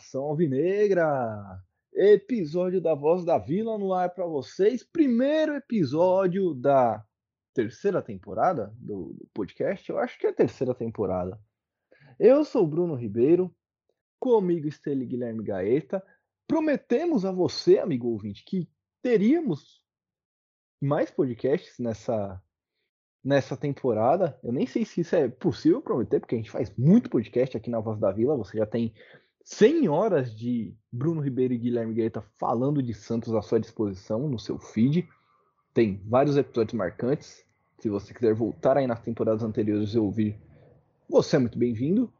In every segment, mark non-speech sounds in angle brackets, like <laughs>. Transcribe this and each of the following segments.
Nação alvinegra! Episódio da Voz da Vila no ar para vocês. Primeiro episódio da terceira temporada do, do podcast. Eu acho que é a terceira temporada. Eu sou Bruno Ribeiro, comigo está ele Guilherme Gaeta. Prometemos a você, amigo ouvinte, que teríamos mais podcasts nessa nessa temporada. Eu nem sei se isso é possível prometer, porque a gente faz muito podcast aqui na Voz da Vila. Você já tem 100 horas de Bruno Ribeiro e Guilherme Guetta falando de Santos à sua disposição no seu feed. Tem vários episódios marcantes. Se você quiser voltar aí nas temporadas anteriores e ouvir, você é muito bem-vindo.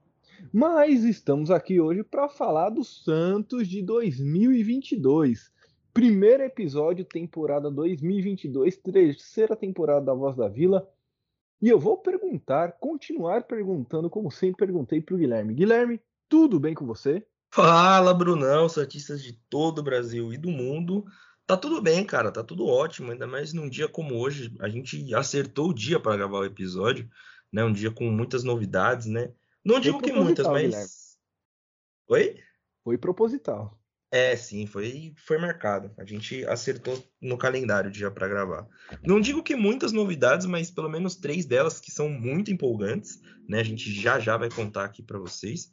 Mas estamos aqui hoje para falar do Santos de 2022. Primeiro episódio, temporada 2022, terceira temporada da Voz da Vila. E eu vou perguntar, continuar perguntando, como sempre perguntei para o Guilherme. Guilherme, tudo bem com você? Fala, Brunão, Santistas de todo o Brasil e do mundo. Tá tudo bem, cara, tá tudo ótimo, ainda mais num dia como hoje. A gente acertou o dia para gravar o episódio, né? Um dia com muitas novidades, né? Não digo que muitas, mas. Guilherme. Oi? Foi proposital. É, sim, foi, foi marcado. A gente acertou no calendário dia para gravar. Não digo que muitas novidades, mas pelo menos três delas que são muito empolgantes, né? A gente já já vai contar aqui para vocês.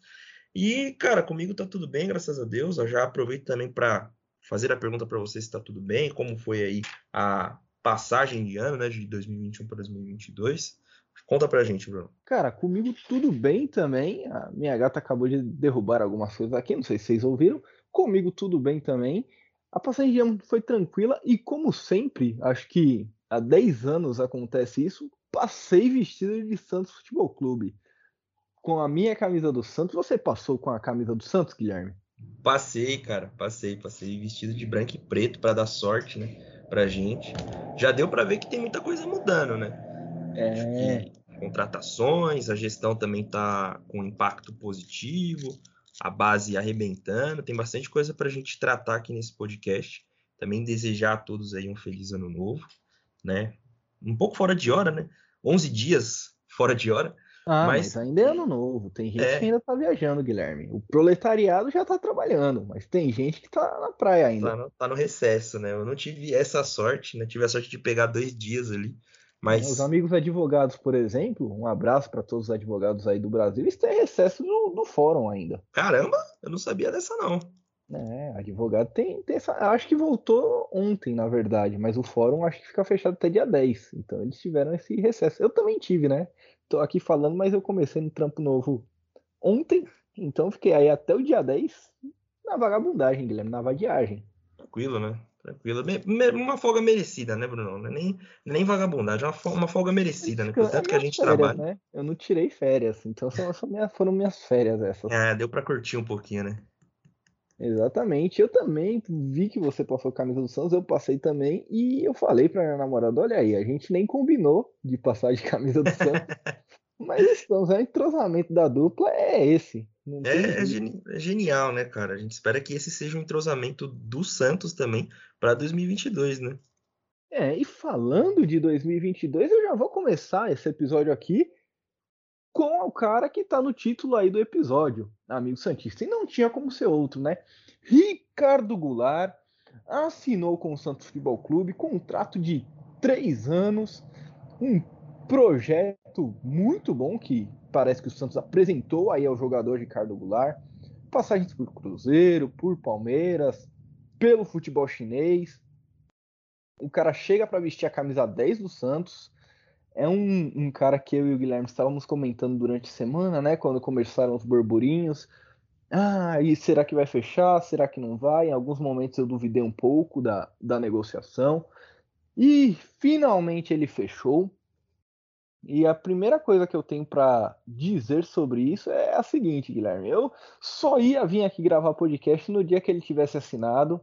E, cara, comigo tá tudo bem, graças a Deus. Eu já aproveito também para fazer a pergunta para vocês se tá tudo bem, como foi aí a passagem de ano, né, de 2021 para 2022. Conta pra gente, Bruno. Cara, comigo tudo bem também. A minha gata acabou de derrubar algumas coisas aqui, não sei se vocês ouviram. Comigo tudo bem também. A passagem de ano foi tranquila e, como sempre, acho que há 10 anos acontece isso, passei vestido de Santos Futebol Clube. Com a minha camisa do Santos, você passou com a camisa do Santos, Guilherme? Passei, cara, passei, passei vestido de branco e preto para dar sorte, né, pra gente. Já deu para ver que tem muita coisa mudando, né? É. Contratações, a gestão também tá com impacto positivo a base arrebentando. Tem bastante coisa para a gente tratar aqui nesse podcast. Também desejar a todos aí um feliz ano novo, né? Um pouco fora de hora, né? 11 dias fora de hora. Ah, mas, mas ainda é ano novo. Tem gente é... que ainda tá viajando, Guilherme. O proletariado já tá trabalhando, mas tem gente que tá na praia ainda. Tá no, tá no recesso, né? Eu não tive essa sorte, né? Tive a sorte de pegar dois dias ali. Mas... Os amigos advogados, por exemplo, um abraço para todos os advogados aí do Brasil, estão em recesso do, do fórum ainda. Caramba, eu não sabia dessa não. É, advogado tem, tem essa. Acho que voltou ontem, na verdade, mas o fórum acho que fica fechado até dia 10. Então eles tiveram esse recesso. Eu também tive, né? Tô aqui falando, mas eu comecei no trampo novo ontem, então fiquei aí até o dia 10 na vagabundagem, Guilherme, na vadiagem. Tranquilo, né? Tranquilo. Uma folga merecida, né, Bruno? É nem, nem vagabundagem, é uma folga merecida, né? Portanto que a gente férias, trabalha. Né? Eu não tirei férias, então são, são minhas, foram minhas férias essas. É, deu para curtir um pouquinho, né? Exatamente. Eu também vi que você passou a camisa do Santos, eu passei também, e eu falei pra minha namorada: olha aí, a gente nem combinou de passar de camisa do Santos. <laughs> Mas estamos, é o entrosamento da dupla é esse. É, é, é, genial, né, cara? A gente espera que esse seja um entrosamento do Santos também para 2022, né? É, e falando de 2022, eu já vou começar esse episódio aqui com o cara que tá no título aí do episódio, amigo Santista. E não tinha como ser outro, né? Ricardo Goulart assinou com o Santos Futebol Clube contrato de três anos, um projeto muito bom que parece que o Santos apresentou aí ao jogador Ricardo Goulart. Passagens por Cruzeiro, por Palmeiras, pelo futebol chinês. O cara chega para vestir a camisa 10 do Santos. É um, um, cara que eu e o Guilherme estávamos comentando durante a semana, né? Quando começaram os burburinhos. Ah, e será que vai fechar? Será que não vai? Em alguns momentos eu duvidei um pouco da, da negociação. E finalmente ele fechou. E a primeira coisa que eu tenho para dizer sobre isso é a seguinte, Guilherme. Eu só ia vir aqui gravar podcast no dia que ele tivesse assinado.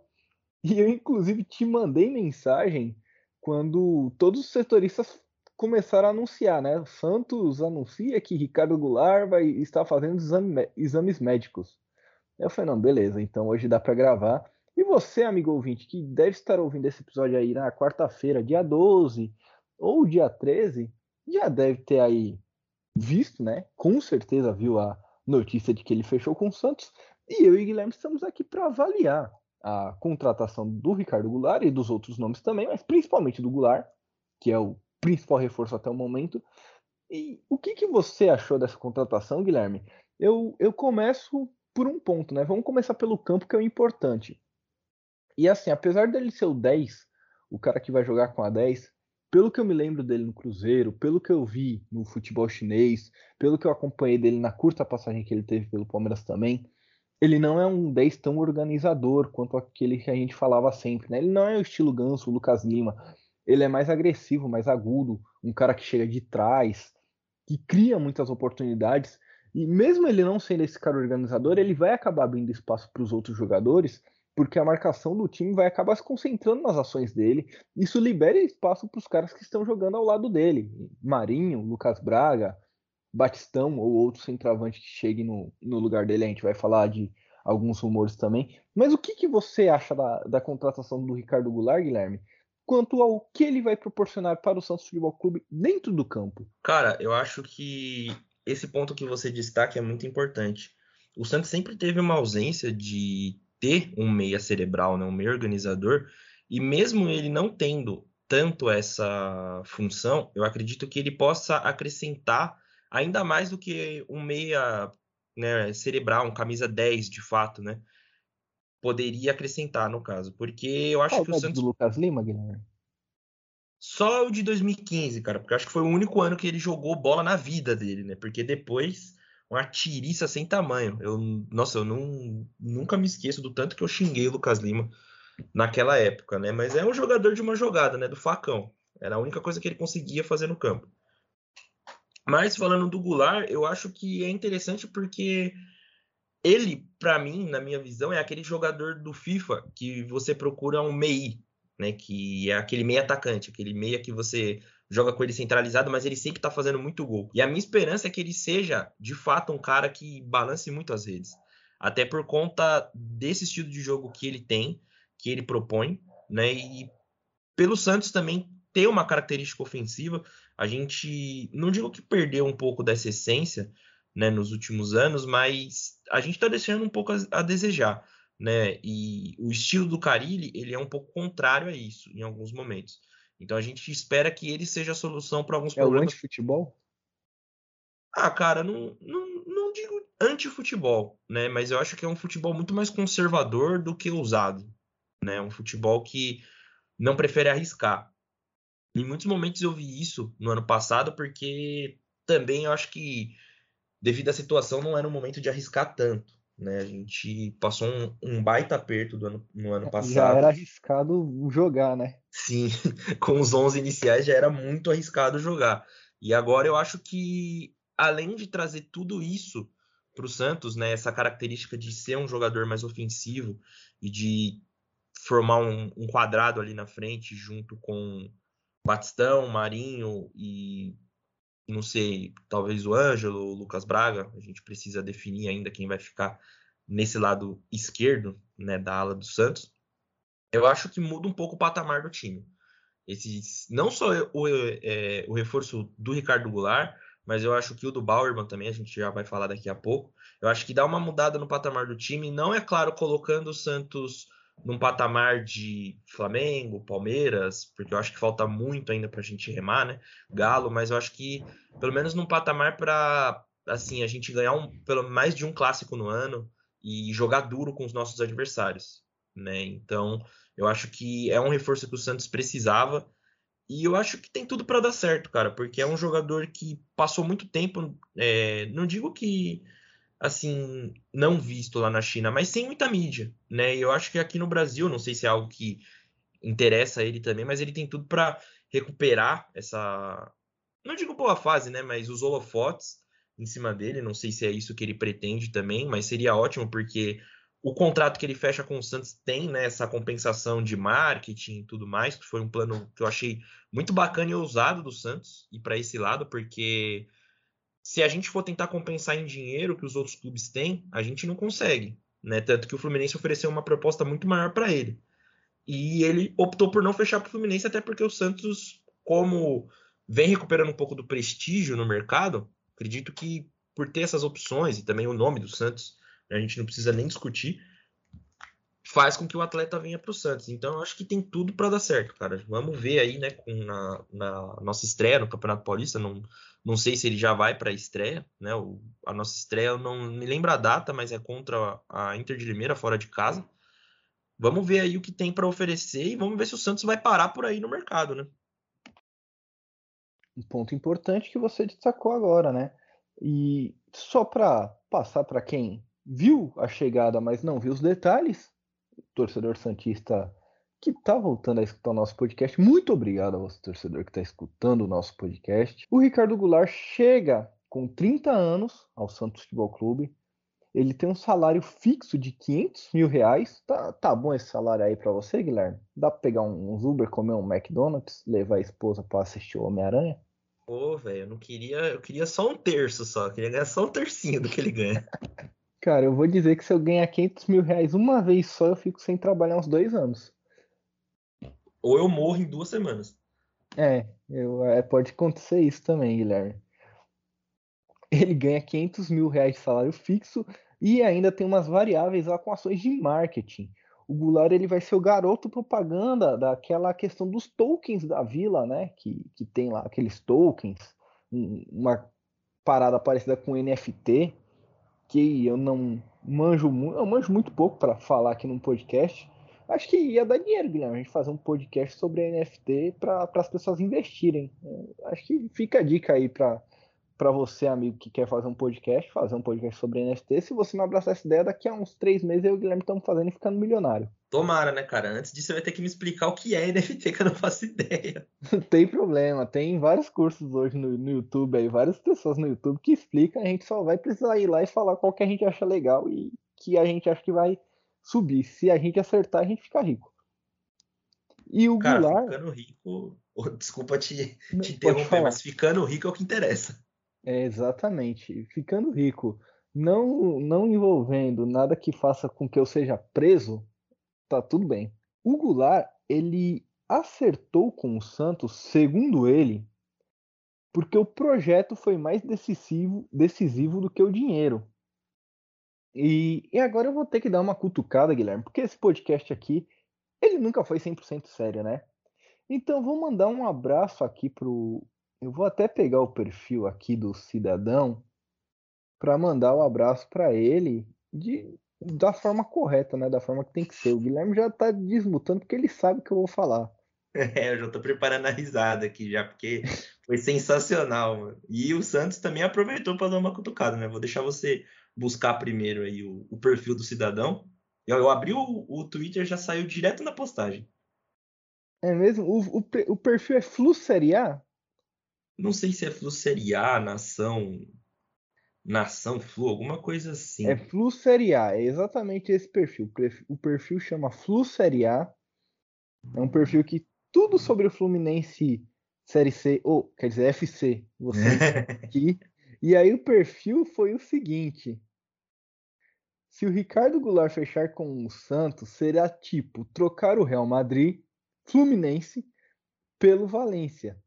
E eu, inclusive, te mandei mensagem quando todos os setoristas começaram a anunciar, né? O Santos anuncia que Ricardo Goulart vai estar fazendo exame, exames médicos. Eu falei, não, beleza, então hoje dá para gravar. E você, amigo ouvinte, que deve estar ouvindo esse episódio aí na quarta-feira, dia 12 ou dia 13, já deve ter aí visto, né? Com certeza viu a, notícia de que ele fechou com o Santos. E eu e Guilherme estamos aqui para avaliar a contratação do Ricardo Goulart e dos outros nomes também, mas principalmente do Goulart, que é o principal reforço até o momento. E o que, que você achou dessa contratação, Guilherme? Eu, eu começo por um ponto, né? Vamos começar pelo campo, que é o importante. E assim, apesar dele ser o 10, o cara que vai jogar com a 10, pelo que eu me lembro dele no Cruzeiro, pelo que eu vi no futebol chinês, pelo que eu acompanhei dele na curta passagem que ele teve pelo Palmeiras também, ele não é um 10 tão organizador quanto aquele que a gente falava sempre, né? Ele não é o estilo Ganso, Lucas Lima. Ele é mais agressivo, mais agudo, um cara que chega de trás, que cria muitas oportunidades. E mesmo ele não sendo esse cara organizador, ele vai acabar abrindo espaço para os outros jogadores porque a marcação do time vai acabar se concentrando nas ações dele. Isso libera espaço para os caras que estão jogando ao lado dele. Marinho, Lucas Braga, Batistão ou outro centroavante que chegue no, no lugar dele. A gente vai falar de alguns rumores também. Mas o que, que você acha da, da contratação do Ricardo Goulart, Guilherme? Quanto ao que ele vai proporcionar para o Santos Futebol Clube dentro do campo? Cara, eu acho que esse ponto que você destaca é muito importante. O Santos sempre teve uma ausência de ter um meia cerebral, né, um meia organizador, e mesmo ele não tendo tanto essa função, eu acredito que ele possa acrescentar ainda mais do que um meia né, cerebral, um camisa 10 de fato, né? Poderia acrescentar no caso, porque eu acho Qual que o Santos. do Lucas Lima, Guilherme? Só o de 2015, cara, porque acho que foi o único ano que ele jogou bola na vida dele, né? Porque depois uma tiriça sem tamanho. Eu, nossa, eu não, nunca me esqueço do tanto que eu xinguei o Lucas Lima naquela época, né? Mas é um jogador de uma jogada, né? Do facão. Era a única coisa que ele conseguia fazer no campo. Mas falando do Goulart, eu acho que é interessante porque ele, para mim, na minha visão, é aquele jogador do FIFA que você procura um MEI, né? Que é aquele meia atacante, aquele meia que você joga com ele centralizado, mas ele sempre tá fazendo muito gol. E a minha esperança é que ele seja, de fato, um cara que balance muito as redes. Até por conta desse estilo de jogo que ele tem, que ele propõe, né? E pelo Santos também ter uma característica ofensiva, a gente não digo que perdeu um pouco dessa essência, né, nos últimos anos, mas a gente está deixando um pouco a, a, desejar, né? E o estilo do Carilli, ele é um pouco contrário a isso em alguns momentos. Então a gente espera que ele seja a solução para alguns é problemas. É o antifutebol? Ah, cara, não, não, não digo anti-futebol, né? Mas eu acho que é um futebol muito mais conservador do que ousado, né? Um futebol que não prefere arriscar. Em muitos momentos eu vi isso no ano passado, porque também eu acho que, devido à situação, não era um momento de arriscar tanto. Né? A gente passou um, um baita aperto do ano, no ano passado. Já era arriscado jogar, né? Sim, <laughs> com os 11 iniciais já era muito arriscado jogar. E agora eu acho que, além de trazer tudo isso para o Santos, né, essa característica de ser um jogador mais ofensivo e de formar um, um quadrado ali na frente, junto com Batistão, Marinho e não sei, talvez o Ângelo, o Lucas Braga, a gente precisa definir ainda quem vai ficar nesse lado esquerdo, né, da ala do Santos. Eu acho que muda um pouco o patamar do time. Esses, não só o, é, o reforço do Ricardo Goulart, mas eu acho que o do Bauerman também, a gente já vai falar daqui a pouco. Eu acho que dá uma mudada no patamar do time, não é claro colocando o Santos num patamar de Flamengo, Palmeiras, porque eu acho que falta muito ainda para a gente remar, né? Galo, mas eu acho que pelo menos num patamar para assim a gente ganhar um, pelo mais de um clássico no ano e jogar duro com os nossos adversários, né? Então eu acho que é um reforço que o Santos precisava e eu acho que tem tudo para dar certo, cara, porque é um jogador que passou muito tempo, é, não digo que assim, não visto lá na China, mas sem muita mídia, né? E eu acho que aqui no Brasil, não sei se é algo que interessa a ele também, mas ele tem tudo para recuperar essa, não digo boa fase, né? Mas os holofotes em cima dele, não sei se é isso que ele pretende também, mas seria ótimo porque o contrato que ele fecha com o Santos tem né, essa compensação de marketing e tudo mais, que foi um plano que eu achei muito bacana e ousado do Santos ir para esse lado, porque se a gente for tentar compensar em dinheiro que os outros clubes têm, a gente não consegue. Né? Tanto que o Fluminense ofereceu uma proposta muito maior para ele. E ele optou por não fechar para o Fluminense, até porque o Santos, como vem recuperando um pouco do prestígio no mercado, acredito que por ter essas opções e também o nome do Santos, a gente não precisa nem discutir, faz com que o atleta venha para o Santos. Então, eu acho que tem tudo para dar certo, cara. Vamos ver aí, né, com, na, na, nossa estreia no Campeonato Paulista. Não, não sei se ele já vai para a estreia, né? O, a nossa estreia, eu não me lembro a data, mas é contra a Inter de Limeira, fora de casa. Vamos ver aí o que tem para oferecer e vamos ver se o Santos vai parar por aí no mercado, né? Um ponto importante que você destacou agora, né? E só para passar para quem viu a chegada, mas não viu os detalhes, torcedor Santista que está voltando a escutar o nosso podcast, muito obrigado ao torcedor que está escutando o nosso podcast. O Ricardo Goulart chega com 30 anos ao Santos Futebol Clube. Ele tem um salário fixo de 500 mil reais. Tá, tá bom esse salário aí para você, Guilherme? Dá para pegar uns Uber, comer um McDonald's, levar a esposa para assistir o Homem-Aranha? Pô, velho, eu não queria. Eu queria só um terço só. Eu queria ganhar só um tercinho do que ele ganha. <laughs> Cara, eu vou dizer que se eu ganhar 500 mil reais uma vez só, eu fico sem trabalhar uns dois anos. Ou eu morro em duas semanas. É, eu, é, pode acontecer isso também, Guilherme. Ele ganha 500 mil reais de salário fixo e ainda tem umas variáveis lá com ações de marketing. O Goulart ele vai ser o garoto propaganda daquela questão dos tokens da vila, né? Que, que tem lá aqueles tokens, uma parada parecida com NFT que eu não manjo muito, eu manjo muito pouco para falar aqui num podcast. Acho que ia dar dinheiro, Guilherme, a gente fazer um podcast sobre NFT para as pessoas investirem. Acho que fica a dica aí para para você, amigo, que quer fazer um podcast, fazer um podcast sobre NFT. Se você não abraçar essa ideia, daqui a uns três meses eu e o Guilherme estamos fazendo e ficando milionário. Tomara, né, cara? Antes disso, você vai ter que me explicar o que é NFT, que eu não faço ideia. <laughs> tem problema, tem vários cursos hoje no, no, YouTube aí, várias pessoas no YouTube que explicam, a gente só vai precisar ir lá e falar qual que a gente acha legal e que a gente acha que vai subir. Se a gente acertar, a gente fica rico. E o cara, Goulart... ficando rico... Desculpa te, te interromper, mas ficando rico é o que interessa. É, exatamente. Ficando rico, não, não envolvendo nada que faça com que eu seja preso, tá tudo bem. O Goulart, ele acertou com o Santos, segundo ele, porque o projeto foi mais decisivo, decisivo do que o dinheiro. E, e agora eu vou ter que dar uma cutucada, Guilherme, porque esse podcast aqui, ele nunca foi 100% sério, né? Então vou mandar um abraço aqui pro, eu vou até pegar o perfil aqui do cidadão para mandar o um abraço para ele de, da forma correta, né? Da forma que tem que ser. O Guilherme já está desmutando porque ele sabe que eu vou falar. <laughs> É, eu já estou preparando a risada aqui já, porque foi sensacional, mano. E o Santos também aproveitou para dar uma cutucada, né? Vou deixar você buscar primeiro aí o, o perfil do cidadão. Eu, eu abri o, o Twitter já saiu direto na postagem. É mesmo? O, o, o perfil é Flu Série A? Não sei se é Flu Série A, Nação. Nação Flu, alguma coisa assim. É Flu Série A, é exatamente esse perfil. O perfil chama Flu Série A. É um perfil que tudo sobre o Fluminense Série C, ou quer dizer, FC, você <laughs> aqui. E aí o perfil foi o seguinte: se o Ricardo Goulart fechar com o Santos, será tipo trocar o Real Madrid, Fluminense, pelo Valência.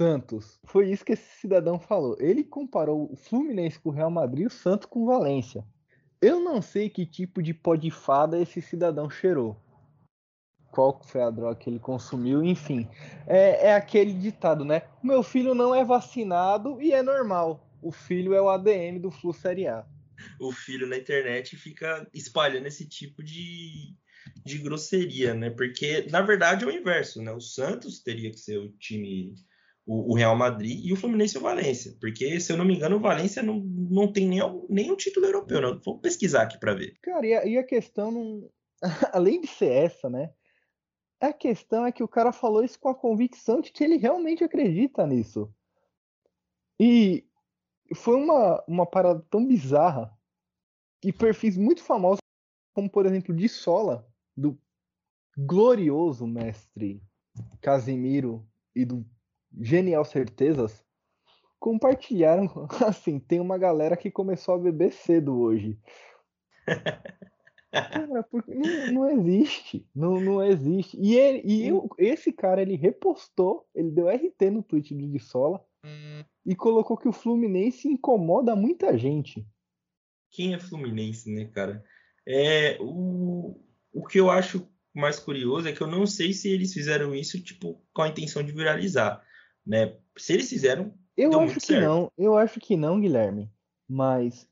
Santos. Foi isso que esse cidadão falou. Ele comparou o Fluminense com o Real Madrid e o Santos com o Valência. Eu não sei que tipo de pó de fada esse cidadão cheirou. Qual foi a droga que ele consumiu, enfim. É, é aquele ditado, né? Meu filho não é vacinado e é normal. O filho é o ADM do Flu Série A. O filho na internet fica espalhando esse tipo de, de grosseria, né? Porque, na verdade, é o inverso, né? O Santos teria que ser o time o, o, Real Madrid e o Fluminense e o Valência. Porque, se eu não me engano, o Valência não, não tem nem, nem um título europeu. Não. Vou pesquisar aqui para ver. Cara, e a, e a questão, não... <laughs> além de ser essa, né? A questão é que o cara falou isso com a convicção de que ele realmente acredita nisso. E foi uma, uma parada tão bizarra que perfis muito famosos, como por exemplo de Sola, do glorioso mestre Casimiro e do Genial Certezas compartilharam. <laughs> Assim, tem uma galera que começou a beber cedo hoje. Cara, porque não, não existe. Não, não existe. E, ele, e eu, esse cara, ele repostou, ele deu RT no tweet do Dissola, e colocou que o Fluminense incomoda muita gente. Quem é Fluminense, né, cara? É, o, o que eu acho mais curioso é que eu não sei se eles fizeram isso tipo com a intenção de viralizar, né? Se eles fizeram, eu acho que certo. não, eu acho que não, Guilherme. Mas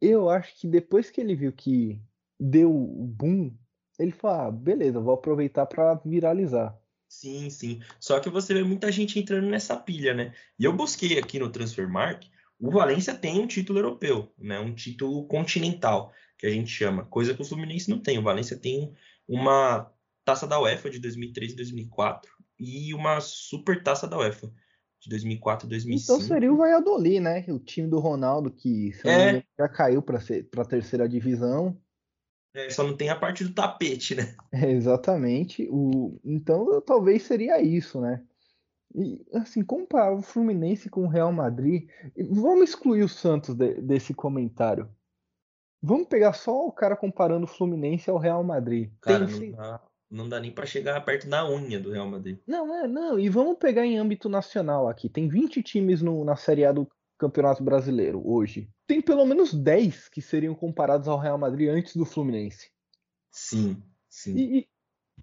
eu acho que depois que ele viu que deu o boom, ele falou: ah, beleza, vou aproveitar para viralizar. Sim, sim. Só que você vê muita gente entrando nessa pilha, né? E eu busquei aqui no Transfermark, o Valência tem um título europeu, né? Um título continental, que a gente chama, coisa que o Fluminense não tem. O Valência tem uma taça da UEFA de 2003 e 2004 e uma super taça da UEFA de 2004 e 2005. Então seria o Valladolid, né? O time do Ronaldo que é. já caiu para a terceira divisão. É, só não tem a parte do tapete, né? <laughs> É, exatamente. O... Então talvez seria isso, né? E assim, comparar o Fluminense com o Real Madrid. Vamos excluir o Santos de, desse comentário. Vamos pegar só o cara comparando o Fluminense ao Real Madrid. Cara, Tem... não, não dá nem para chegar perto da unha do Real Madrid. Não, é, não. E vamos pegar em âmbito nacional aqui. Tem 20 times no, na Série A do Campeonato Brasileiro hoje. Tem pelo menos 10 que seriam comparados ao Real Madrid antes do Fluminense. Sim, sim. E, e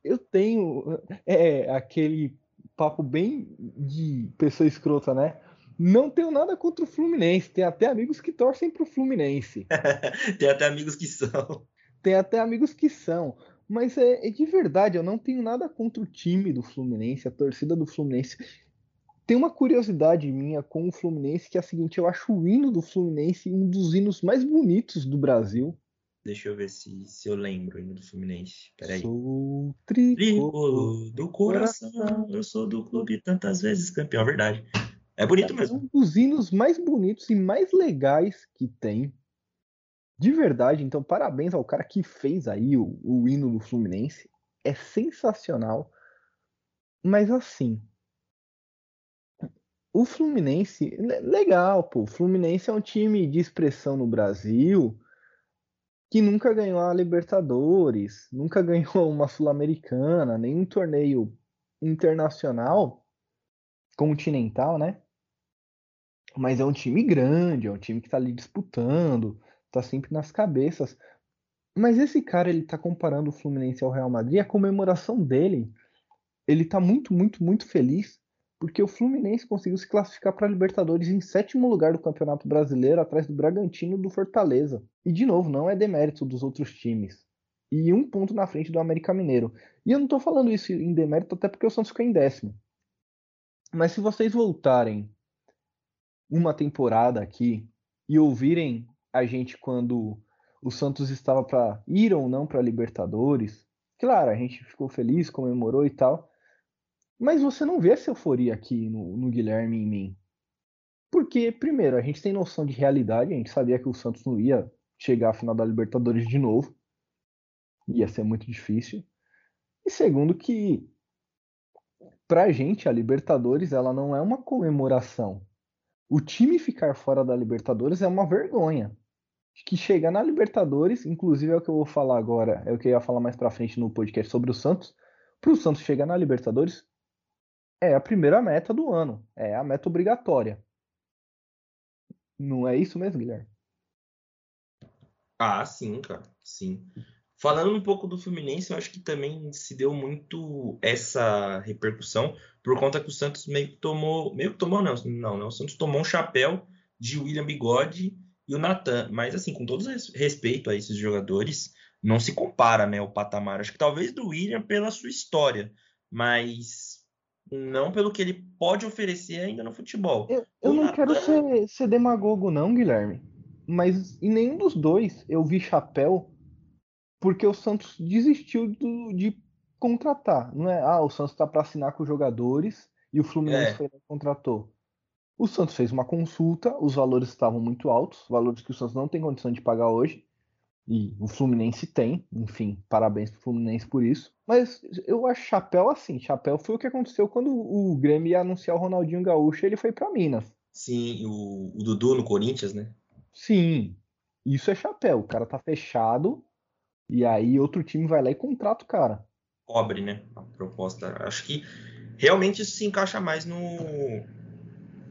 eu tenho é, aquele papo bem de pessoa escrota, né? Não tenho nada contra o Fluminense. Tem até amigos que torcem pro Fluminense. <laughs> Tem até amigos que são. Tem até amigos que são. Mas é, é, de verdade, eu não tenho nada contra o time do Fluminense, a torcida do Fluminense. Tem uma curiosidade minha com o Fluminense, que é a seguinte: eu acho o hino do Fluminense um dos hinos mais bonitos do Brasil. Deixa eu ver se, se eu lembro o hino do Fluminense. Peraí. Sou tricolor do coração, eu sou do clube tantas vezes campeão. Verdade. É bonito mesmo. É um dos hinos mais bonitos e mais legais que tem. De verdade, então parabéns ao cara que fez aí o, o hino do Fluminense. É sensacional. Mas assim, o Fluminense, legal, pô. O Fluminense é um time de expressão no Brasil que nunca ganhou a Libertadores, nunca ganhou <laughs> uma Sul-Americana, nenhum torneio internacional, continental, né? Mas é um time grande, é um time que tá ali disputando, tá sempre nas cabeças. Mas esse cara, ele tá comparando o Fluminense ao Real Madrid, a comemoração dele, ele tá muito, muito, muito feliz, porque o Fluminense conseguiu se classificar para a Libertadores em sétimo lugar do Campeonato Brasileiro, atrás do Bragantino e do Fortaleza. E de novo, não é demérito dos outros times. E um ponto na frente do América Mineiro. E eu não tô falando isso em demérito, até porque o Santos ficou em décimo. Mas se vocês voltarem uma temporada aqui e ouvirem a gente quando o Santos estava para ir ou não para Libertadores, claro, a gente ficou feliz, comemorou e tal, mas você não vê essa euforia aqui no, no Guilherme e em mim. Porque, primeiro, a gente tem noção de realidade, a gente sabia que o Santos não ia chegar à final da Libertadores de novo, ia ser muito difícil. E segundo, que pra gente a Libertadores ela não é uma comemoração, o time ficar fora da Libertadores é uma vergonha. Que chegar na Libertadores, inclusive é o que eu vou falar agora, é o que eu ia falar mais pra frente no podcast sobre o Santos. Para o Santos chegar na Libertadores, é a primeira meta do ano, é a meta obrigatória. Não é isso mesmo, Guilherme? Ah, sim, cara, sim. Falando um pouco do Fluminense, eu acho que também se deu muito essa repercussão por conta que o Santos meio que tomou. Meio que tomou, não, não, não. O Santos tomou um chapéu de William Bigode e o Natan. Mas, assim, com todo respeito a esses jogadores, não se compara, né, o patamar. Acho que talvez do William pela sua história, mas não pelo que ele pode oferecer ainda no futebol. Eu, eu não quero ser, ser demagogo, não, Guilherme. Mas em nenhum dos dois eu vi chapéu porque o Santos desistiu do, de contratar. Não é, ah, o Santos está para assinar com os jogadores e o Fluminense é. foi lá e contratou. O Santos fez uma consulta, os valores estavam muito altos, valores que o Santos não tem condição de pagar hoje. E o Fluminense tem, enfim, parabéns pro Fluminense por isso. Mas eu acho chapéu assim, chapéu foi o que aconteceu quando o Grêmio ia anunciar o Ronaldinho Gaúcho, ele foi para Minas. Sim, o, o Dudu no Corinthians, né? Sim, isso é chapéu. O cara tá fechado, e aí outro time vai lá e contrata o cara. Cobre, né? A proposta. Acho que realmente isso se encaixa mais no,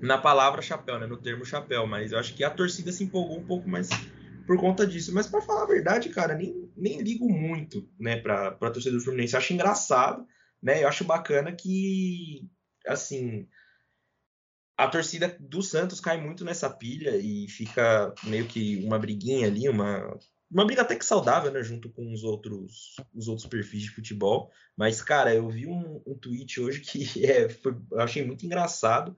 na palavra chapéu, né? No termo chapéu, mas eu acho que a torcida se empolgou um pouco mais por conta disso. Mas para falar a verdade, cara, nem, nem ligo muito, né, pra, pra torcida do Fluminense. Eu acho engraçado, né? Eu acho bacana que, assim, a torcida do Santos cai muito nessa pilha e fica meio que uma briguinha ali, uma, uma briga até que saudável, né, junto com os outros, os outros perfis de futebol. Mas, cara, eu vi um, um tweet hoje que <laughs> é, foi, eu achei muito engraçado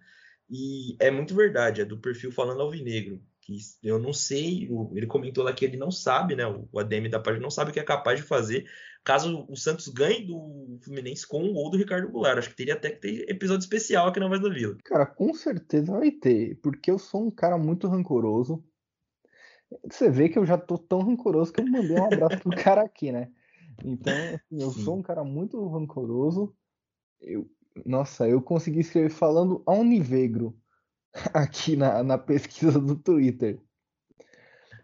e é muito verdade, é do perfil falando alvinegro. Que eu não sei, ele comentou lá que ele não sabe, né? O ADM da página não sabe o que é capaz de fazer caso o Santos ganhe do Fluminense com o gol do Ricardo Goulart. Acho que teria até que ter episódio especial aqui na Voz da Vila. Cara, com certeza vai ter, porque eu sou um cara muito rancoroso. Você vê que eu já tô tão rancoroso que eu mandei um abraço pro <laughs> cara aqui, né? Então, assim, eu Sim. sou um cara muito rancoroso. Eu, nossa, eu consegui escrever falando a Univegro <laughs> aqui na, na pesquisa do Twitter.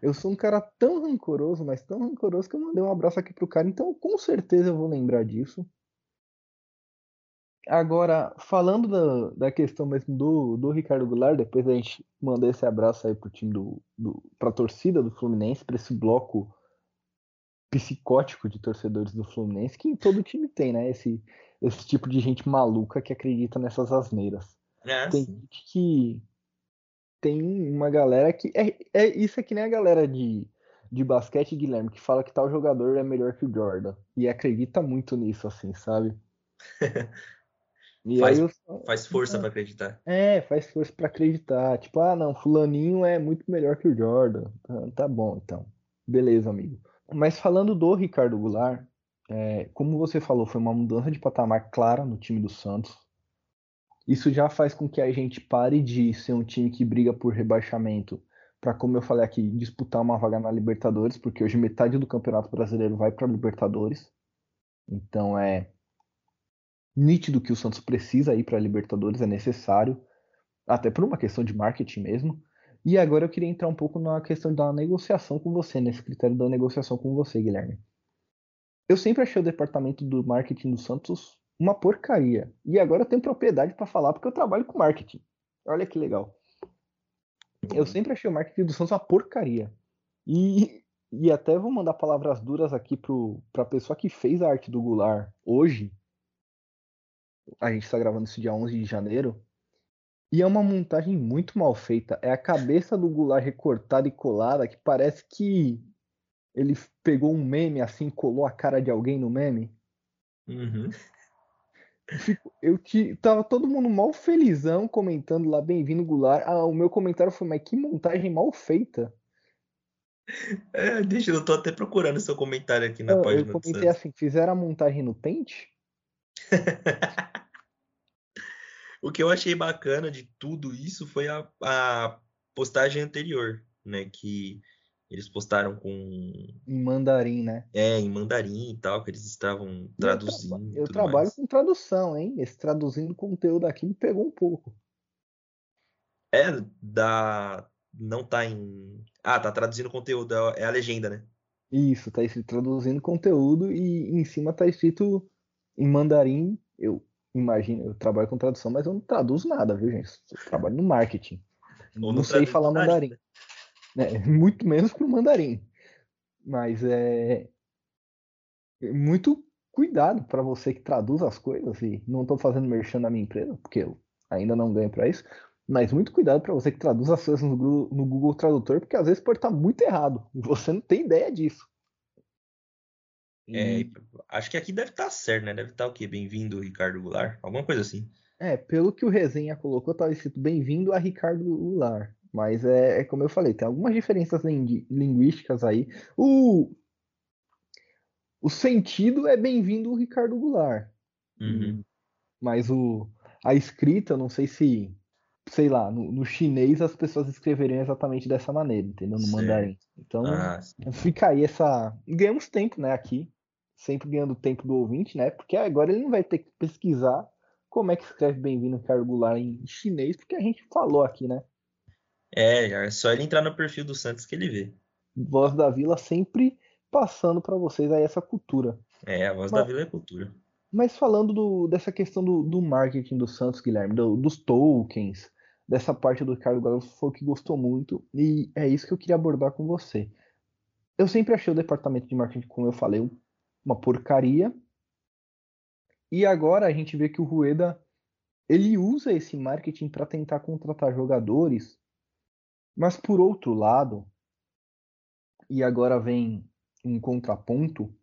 Eu sou um cara tão rancoroso, mas tão rancoroso que eu mandei um abraço aqui pro cara, então com certeza eu vou lembrar disso. Agora, falando da, da questão mesmo do, do Ricardo Goulart, depois a gente mandar esse abraço aí pro time do, do pra torcida do Fluminense, para esse bloco psicótico de torcedores do Fluminense, que todo time tem, né? Esse, esse tipo de gente maluca que acredita nessas asneiras. É, tem gente que tem uma galera que. É, é, isso é que nem a galera de, de basquete, Guilherme, que fala que tal jogador é melhor que o Jordan. E acredita muito nisso, assim, sabe? <laughs> Faz, eu, faz força para acreditar. É, faz força para acreditar. Tipo, ah, não, fulaninho é muito melhor que o Jordan. Tá, tá bom, então. Beleza, amigo. Mas falando do Ricardo Goulart, é, como você falou, foi uma mudança de patamar clara no time do Santos. Isso já faz com que a gente pare de ser um time que briga por rebaixamento para, como eu falei aqui, disputar uma vaga na Libertadores, porque hoje metade do Campeonato Brasileiro vai para Libertadores. Então é nítido que o Santos precisa ir para Libertadores, é necessário, até por uma questão de marketing mesmo. E agora eu queria entrar um pouco na questão da negociação com você, nesse critério da negociação com você, Guilherme. Eu sempre achei o departamento do marketing do Santos uma porcaria. E agora eu tenho propriedade para falar porque eu trabalho com marketing. Olha que legal. Eu sempre achei o marketing do Santos uma porcaria. E, e até vou mandar palavras duras aqui para a pessoa que fez a arte do Goulart hoje. A gente está gravando isso dia 11 de janeiro. E é uma montagem muito mal feita. É a cabeça do Goulart recortada e colada que parece que ele pegou um meme assim, colou a cara de alguém no meme. Uhum. Eu te, tava todo mundo mal felizão comentando lá, bem-vindo, Goulart. Ah, o meu comentário foi, mas que montagem mal feita. É, deixa, eu tô até procurando seu comentário aqui na eu, página. Eu comentei assim, fizeram a montagem no Paint? <laughs> o que eu achei bacana de tudo isso foi a, a postagem anterior, né? Que eles postaram com. Em mandarim, né? É, em mandarim e tal, que eles estavam traduzindo. Eu, tra eu trabalho mais. com tradução, hein? Esse traduzindo conteúdo aqui me pegou um pouco. É, da. Não tá em. Ah, tá traduzindo conteúdo, é a legenda, né? Isso, tá escrito traduzindo conteúdo e em cima tá escrito em mandarim. Eu imagino, eu trabalho com tradução, mas eu não traduzo nada, viu, gente? Eu trabalho no marketing. Ou não sei falar mandarim. Né? Né? <laughs> muito menos para o mandarim. Mas é muito cuidado para você que traduz as coisas e não estou fazendo merchan na minha empresa, porque eu ainda não ganho para isso, mas muito cuidado para você que traduz as coisas no Google, no Google Tradutor, porque às vezes pode estar muito errado <laughs> você não tem ideia disso. É, acho que aqui deve estar certo, né? Deve estar o quê? Bem-vindo, Ricardo Goulart? Alguma coisa assim. É, pelo que o resenha colocou, estava escrito bem-vindo a Ricardo Goulart. Mas é, é, como eu falei, tem algumas diferenças linguísticas aí. O, o sentido é bem-vindo o Ricardo Goulart. Uhum. Mas o, a escrita, não sei se, sei lá, no, no, chinês as pessoas escreveriam exatamente dessa maneira, entendeu? No mandarim. Então, ah, fica aí essa. Ganhamos tempo, né, aqui. Sempre ganhando tempo do ouvinte, né? Porque agora ele não vai ter que pesquisar como é que escreve bem-vindo Ricardo Goulart em chinês, porque a gente falou aqui, né? É, é só ele entrar no perfil do Santos que ele vê. Voz da Vila sempre passando para vocês aí essa cultura. É, a Voz mas, da Vila é cultura. Mas falando do, dessa questão do, do, marketing do Santos, Guilherme, do, dos tokens, dessa parte do Ricardo Garoto foi que gostou muito e é isso que eu queria abordar com você. Eu sempre achei o departamento de marketing, como eu falei, uma porcaria. E agora a gente vê que o Rueda ele usa esse marketing para tentar contratar jogadores, mas por outro lado, e agora vem um contraponto,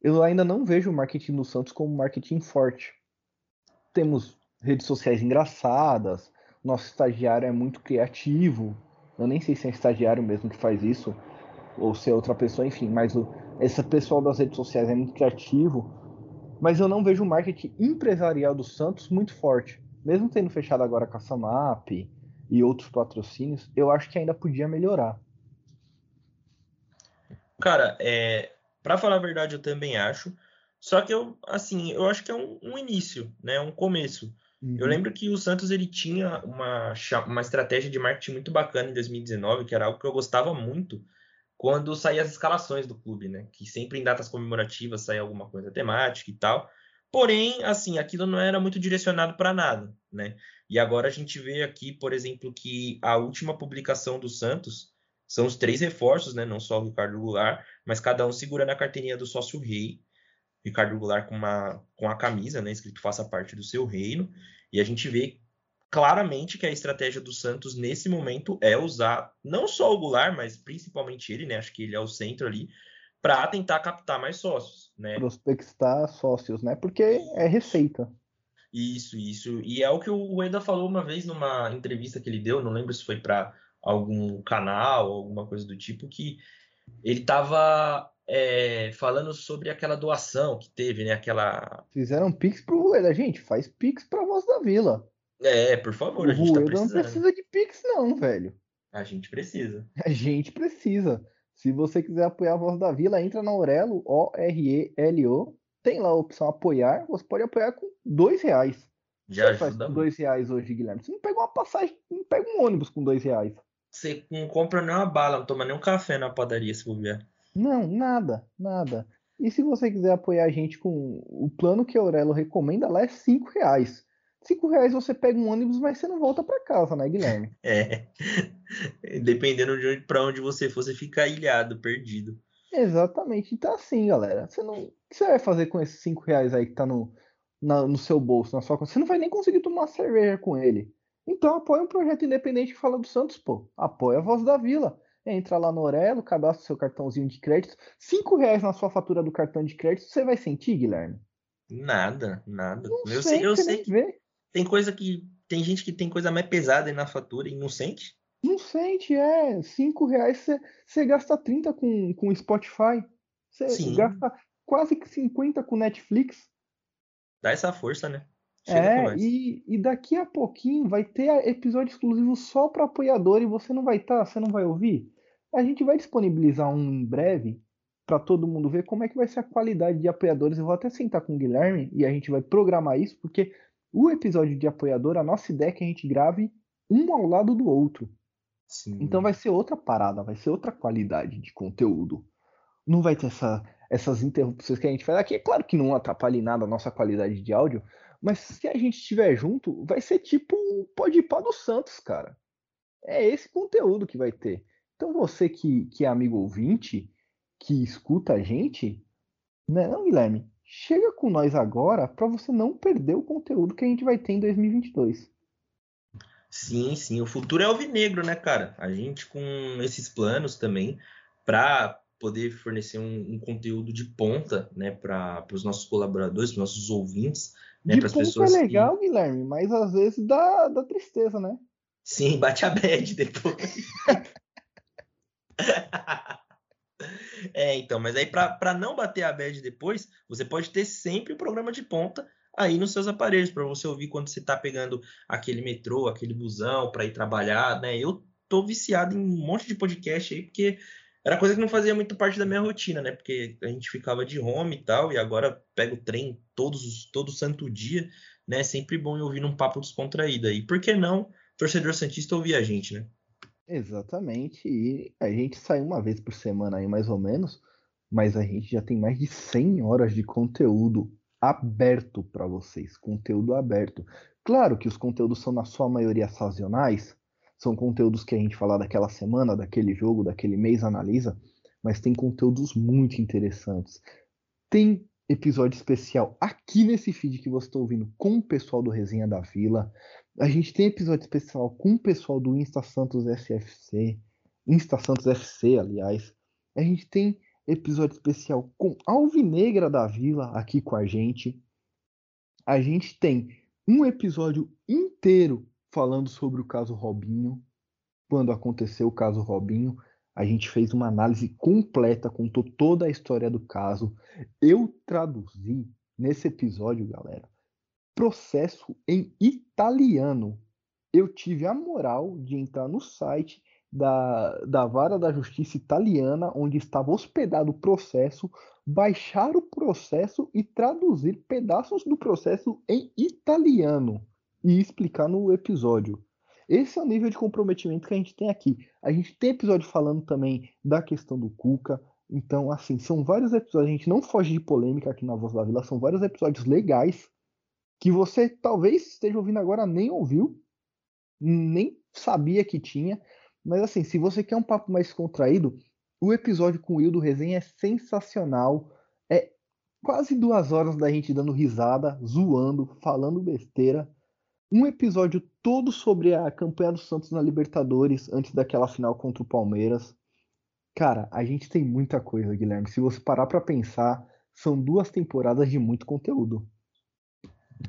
eu ainda não vejo o marketing do Santos como marketing forte. Temos redes sociais engraçadas, nosso estagiário é muito criativo. Eu nem sei se é estagiário mesmo que faz isso, ou se é outra pessoa, enfim, mas o, esse pessoal das redes sociais é muito criativo. Mas eu não vejo o marketing empresarial do Santos muito forte. Mesmo tendo fechado agora com a Samap e outros patrocínios, eu acho que ainda podia melhorar. Cara, é, para falar a verdade, eu também acho. Só que eu, assim, eu acho que é um, um início, né? Um começo. Uhum. Eu lembro que o Santos ele tinha uma, uma estratégia de marketing muito bacana em 2019, que era algo que eu gostava muito quando saíam as escalações do clube, né? Que sempre em datas comemorativas saía alguma coisa temática e tal. Porém, assim, aquilo não era muito direcionado para nada, né? E agora a gente vê aqui, por exemplo, que a última publicação do Santos são os três reforços, né? Não só o Ricardo Goulart, mas cada um segurando a carteirinha do sócio rei. Ricardo Goulart com, uma, com a camisa, né? Escrito faça parte do seu reino. E a gente vê claramente que a estratégia do Santos nesse momento é usar não só o Goulart, mas principalmente ele, né? Acho que ele é o centro ali, para tentar captar mais sócios, né? Prospectar sócios, né? Porque é receita. Isso, isso. E é o que o Eda falou uma vez numa entrevista que ele deu, não lembro se foi para algum canal, alguma coisa do tipo, que ele estava é, falando sobre aquela doação que teve, né? Aquela. Fizeram Pix pro Rueda, gente. Faz Pix pra Voz da Vila. É, por favor, o a gente tá Rueda não precisa de Pix, não, velho. A gente precisa. <laughs> A gente precisa. Se você quiser apoiar a Voz da Vila, entra na Orelo, O-R-E-L-O. Tem lá a opção apoiar. Você pode apoiar com dois reais. Já você faz com dois reais hoje, Guilherme? Você não pega uma passagem, não pega um ônibus com dois reais. Você não compra nem uma bala, não toma nem um café na padaria, se bobear. Não, nada, nada. E se você quiser apoiar a gente com o plano que a Aurelo recomenda lá é cinco reais. Cinco reais você pega um ônibus, mas você não volta para casa, né, Guilherme? <laughs> É. Dependendo de onde, para onde você for, você fica ilhado, perdido. Exatamente. Então assim, galera, você não, o que você vai fazer com esses cinco reais aí que tá no, na, no seu bolso, na sua conta? Você não vai nem conseguir tomar cerveja com ele. Então apoia um projeto independente que fala do Santos, pô. Apoia a Voz da Vila. Entra lá no Orelo, cadastra seu cartãozinho de crédito. Cinco reais na sua fatura do cartão de crédito, você vai sentir, Guilherme? Nada, nada. Não eu sei, eu sei tem coisa que. Tem gente que tem coisa mais pesada aí na fatura e não sente. Não sente, é. Cinco reais você, gasta 30 com, com Spotify. Você gasta quase que 50 com Netflix. Dá essa força, né? Chega É, e, e daqui a pouquinho vai ter episódio exclusivo só para apoiador e você não vai estar, você não vai ouvir. A gente vai disponibilizar um em breve para todo mundo ver como é que vai ser a qualidade de apoiadores. Eu vou até sentar com o Guilherme e a gente vai programar isso, porque o episódio de apoiador, a nossa ideia é que a gente grave um ao lado do outro. Sim. Então vai ser outra parada, vai ser outra qualidade de conteúdo. Não vai ter essa, essas interrupções que a gente faz aqui. É claro que não atrapalha em nada a nossa qualidade de áudio, mas se a gente estiver junto, vai ser tipo um podpar do Santos, cara. É esse conteúdo que vai ter. Então você que, que é amigo ouvinte, que escuta a gente, né, não, Guilherme? Chega com nós agora para você não perder o conteúdo que a gente vai ter em 2022. Sim, sim. O futuro é alvinegro, né, cara? A gente com esses planos também para poder fornecer um, um conteúdo de ponta, né, para os nossos colaboradores, para os nossos ouvintes, né, para as ponto pessoas é que- legal, Guilherme, mas às vezes dá, dá tristeza, né? Sim, <laughs> bate a bad depois. <laughs> é, então, mas aí para não bater a bad depois, você pode ter sempre o programa de ponta aí nos seus aparelhos para você ouvir quando você tá pegando aquele metrô, aquele busão para ir trabalhar, né? Eu tô viciado em um monte de podcast aí porque era coisa que não fazia muito parte da minha rotina, né? Porque a gente ficava de home e tal, e agora pego o trem todos os- todo santo dia, né? Sempre bom ir ouvindo um papo descontraído aí. Por que não torcedor santista ouvir a gente, né? Exatamente. E a gente sai uma vez por semana aí, mais ou menos, mas a gente já tem mais de 100 horas de conteúdo aberto para vocês, conteúdo aberto. Claro que os conteúdos são, na sua maioria, sazonais, são conteúdos que a gente fala daquela semana, daquele jogo, daquele mês, analisa, mas tem conteúdos muito interessantes. Tem episódio especial aqui nesse feed que você está ouvindo com o pessoal do Resenha da Vila. A gente tem episódio especial com o pessoal do Insta Santos SFC, Insta Santos FC, aliás. A gente tem episódio especial com Alvinegra da Vila aqui com a gente. A gente tem um episódio inteiro falando sobre o caso Robinho, quando aconteceu o caso Robinho. A gente fez uma análise completa, contou toda a história do caso. Eu traduzi nesse episódio, galera, processo em italiano. Eu tive a moral de entrar no site da, da Vara da Justiça Italiana, onde estava hospedado o processo, baixar o processo e traduzir pedaços do processo em italiano e explicar no episódio. Esse é o nível de comprometimento que a gente tem aqui. A gente tem episódio falando também da questão do Cuca. Então, assim, são vários episódios. A gente não foge de polêmica aqui na Voz da Vila. São vários episódios legais que você talvez esteja ouvindo agora nem ouviu, nem sabia que tinha. Mas, assim, se você quer um papo mais contraído, o episódio com o Will do Resenha é sensacional. É quase duas horas da gente dando risada, zoando, falando besteira. Um episódio todo sobre a campanha do Santos na Libertadores antes daquela final contra o Palmeiras. Cara, a gente tem muita coisa, Guilherme. Se você parar para pensar, são duas temporadas de muito conteúdo.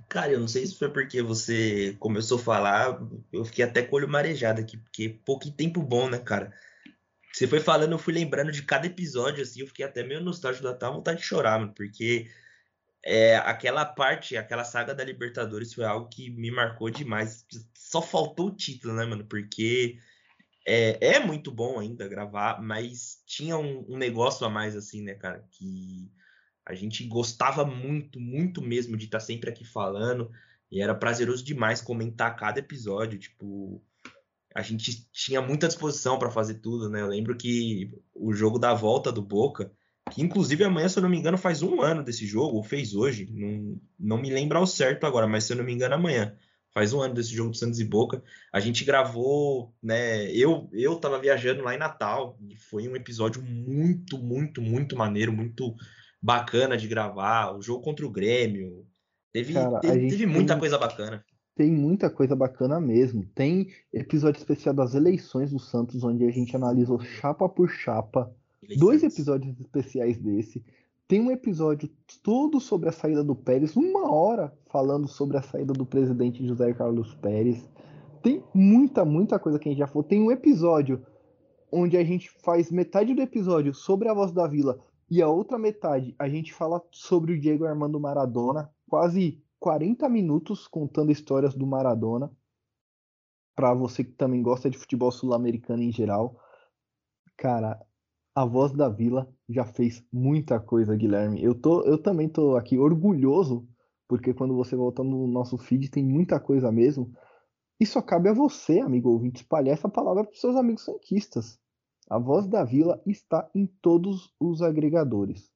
Cara, eu não sei se foi porque você começou a falar, eu fiquei até com o olho marejado aqui, porque pouco tempo bom, né, cara? Você foi falando, eu fui lembrando de cada episódio, assim, eu fiquei até meio nostálgico, da tal vontade de chorar, mano, porque é, aquela parte, aquela saga da Libertadores foi algo que me marcou demais. Só faltou o título, né, mano? Porque é, é muito bom ainda gravar, mas tinha um, um, negócio a mais, assim, né, cara? Que a gente gostava muito, muito mesmo de estar sempre aqui falando. E era prazeroso demais comentar cada episódio. Tipo, a gente tinha muita disposição para fazer tudo, né? Eu lembro que o jogo da volta do Boca, que inclusive amanhã, se eu não me engano, faz um ano desse jogo, ou fez hoje, não, não me lembro ao certo agora, mas se eu não me engano, amanhã. Faz um ano desse jogo do Santos e Boca. A gente gravou, né? Eu, eu tava viajando lá em Natal, e foi um episódio muito, muito, muito maneiro, muito bacana de gravar. O jogo contra o Grêmio. Teve, Cara, teve, teve muita tem... coisa bacana tem muita coisa bacana mesmo. Tem episódio especial das eleições do Santos, onde a gente analisou chapa por chapa. Eleições. Dois episódios especiais desse. Tem um episódio todo sobre a saída do Pérez, uma hora falando sobre a saída do presidente José Carlos Pérez. Tem muita, muita coisa que a gente já falou. Tem um episódio onde a gente faz metade do episódio sobre a voz da vila e a outra metade a gente fala sobre o Diego Armando Maradona, quase 40 minutos contando histórias do Maradona. Para você que também gosta de futebol sul-americano em geral. Cara, a voz da Vila já fez muita coisa, Guilherme. Eu, tô, eu também tô aqui orgulhoso, porque quando você volta no nosso feed tem muita coisa mesmo. Só cabe a você, amigo ouvinte, espalhar essa palavra para seus amigos sanquistas. A voz da Vila está em todos os agregadores.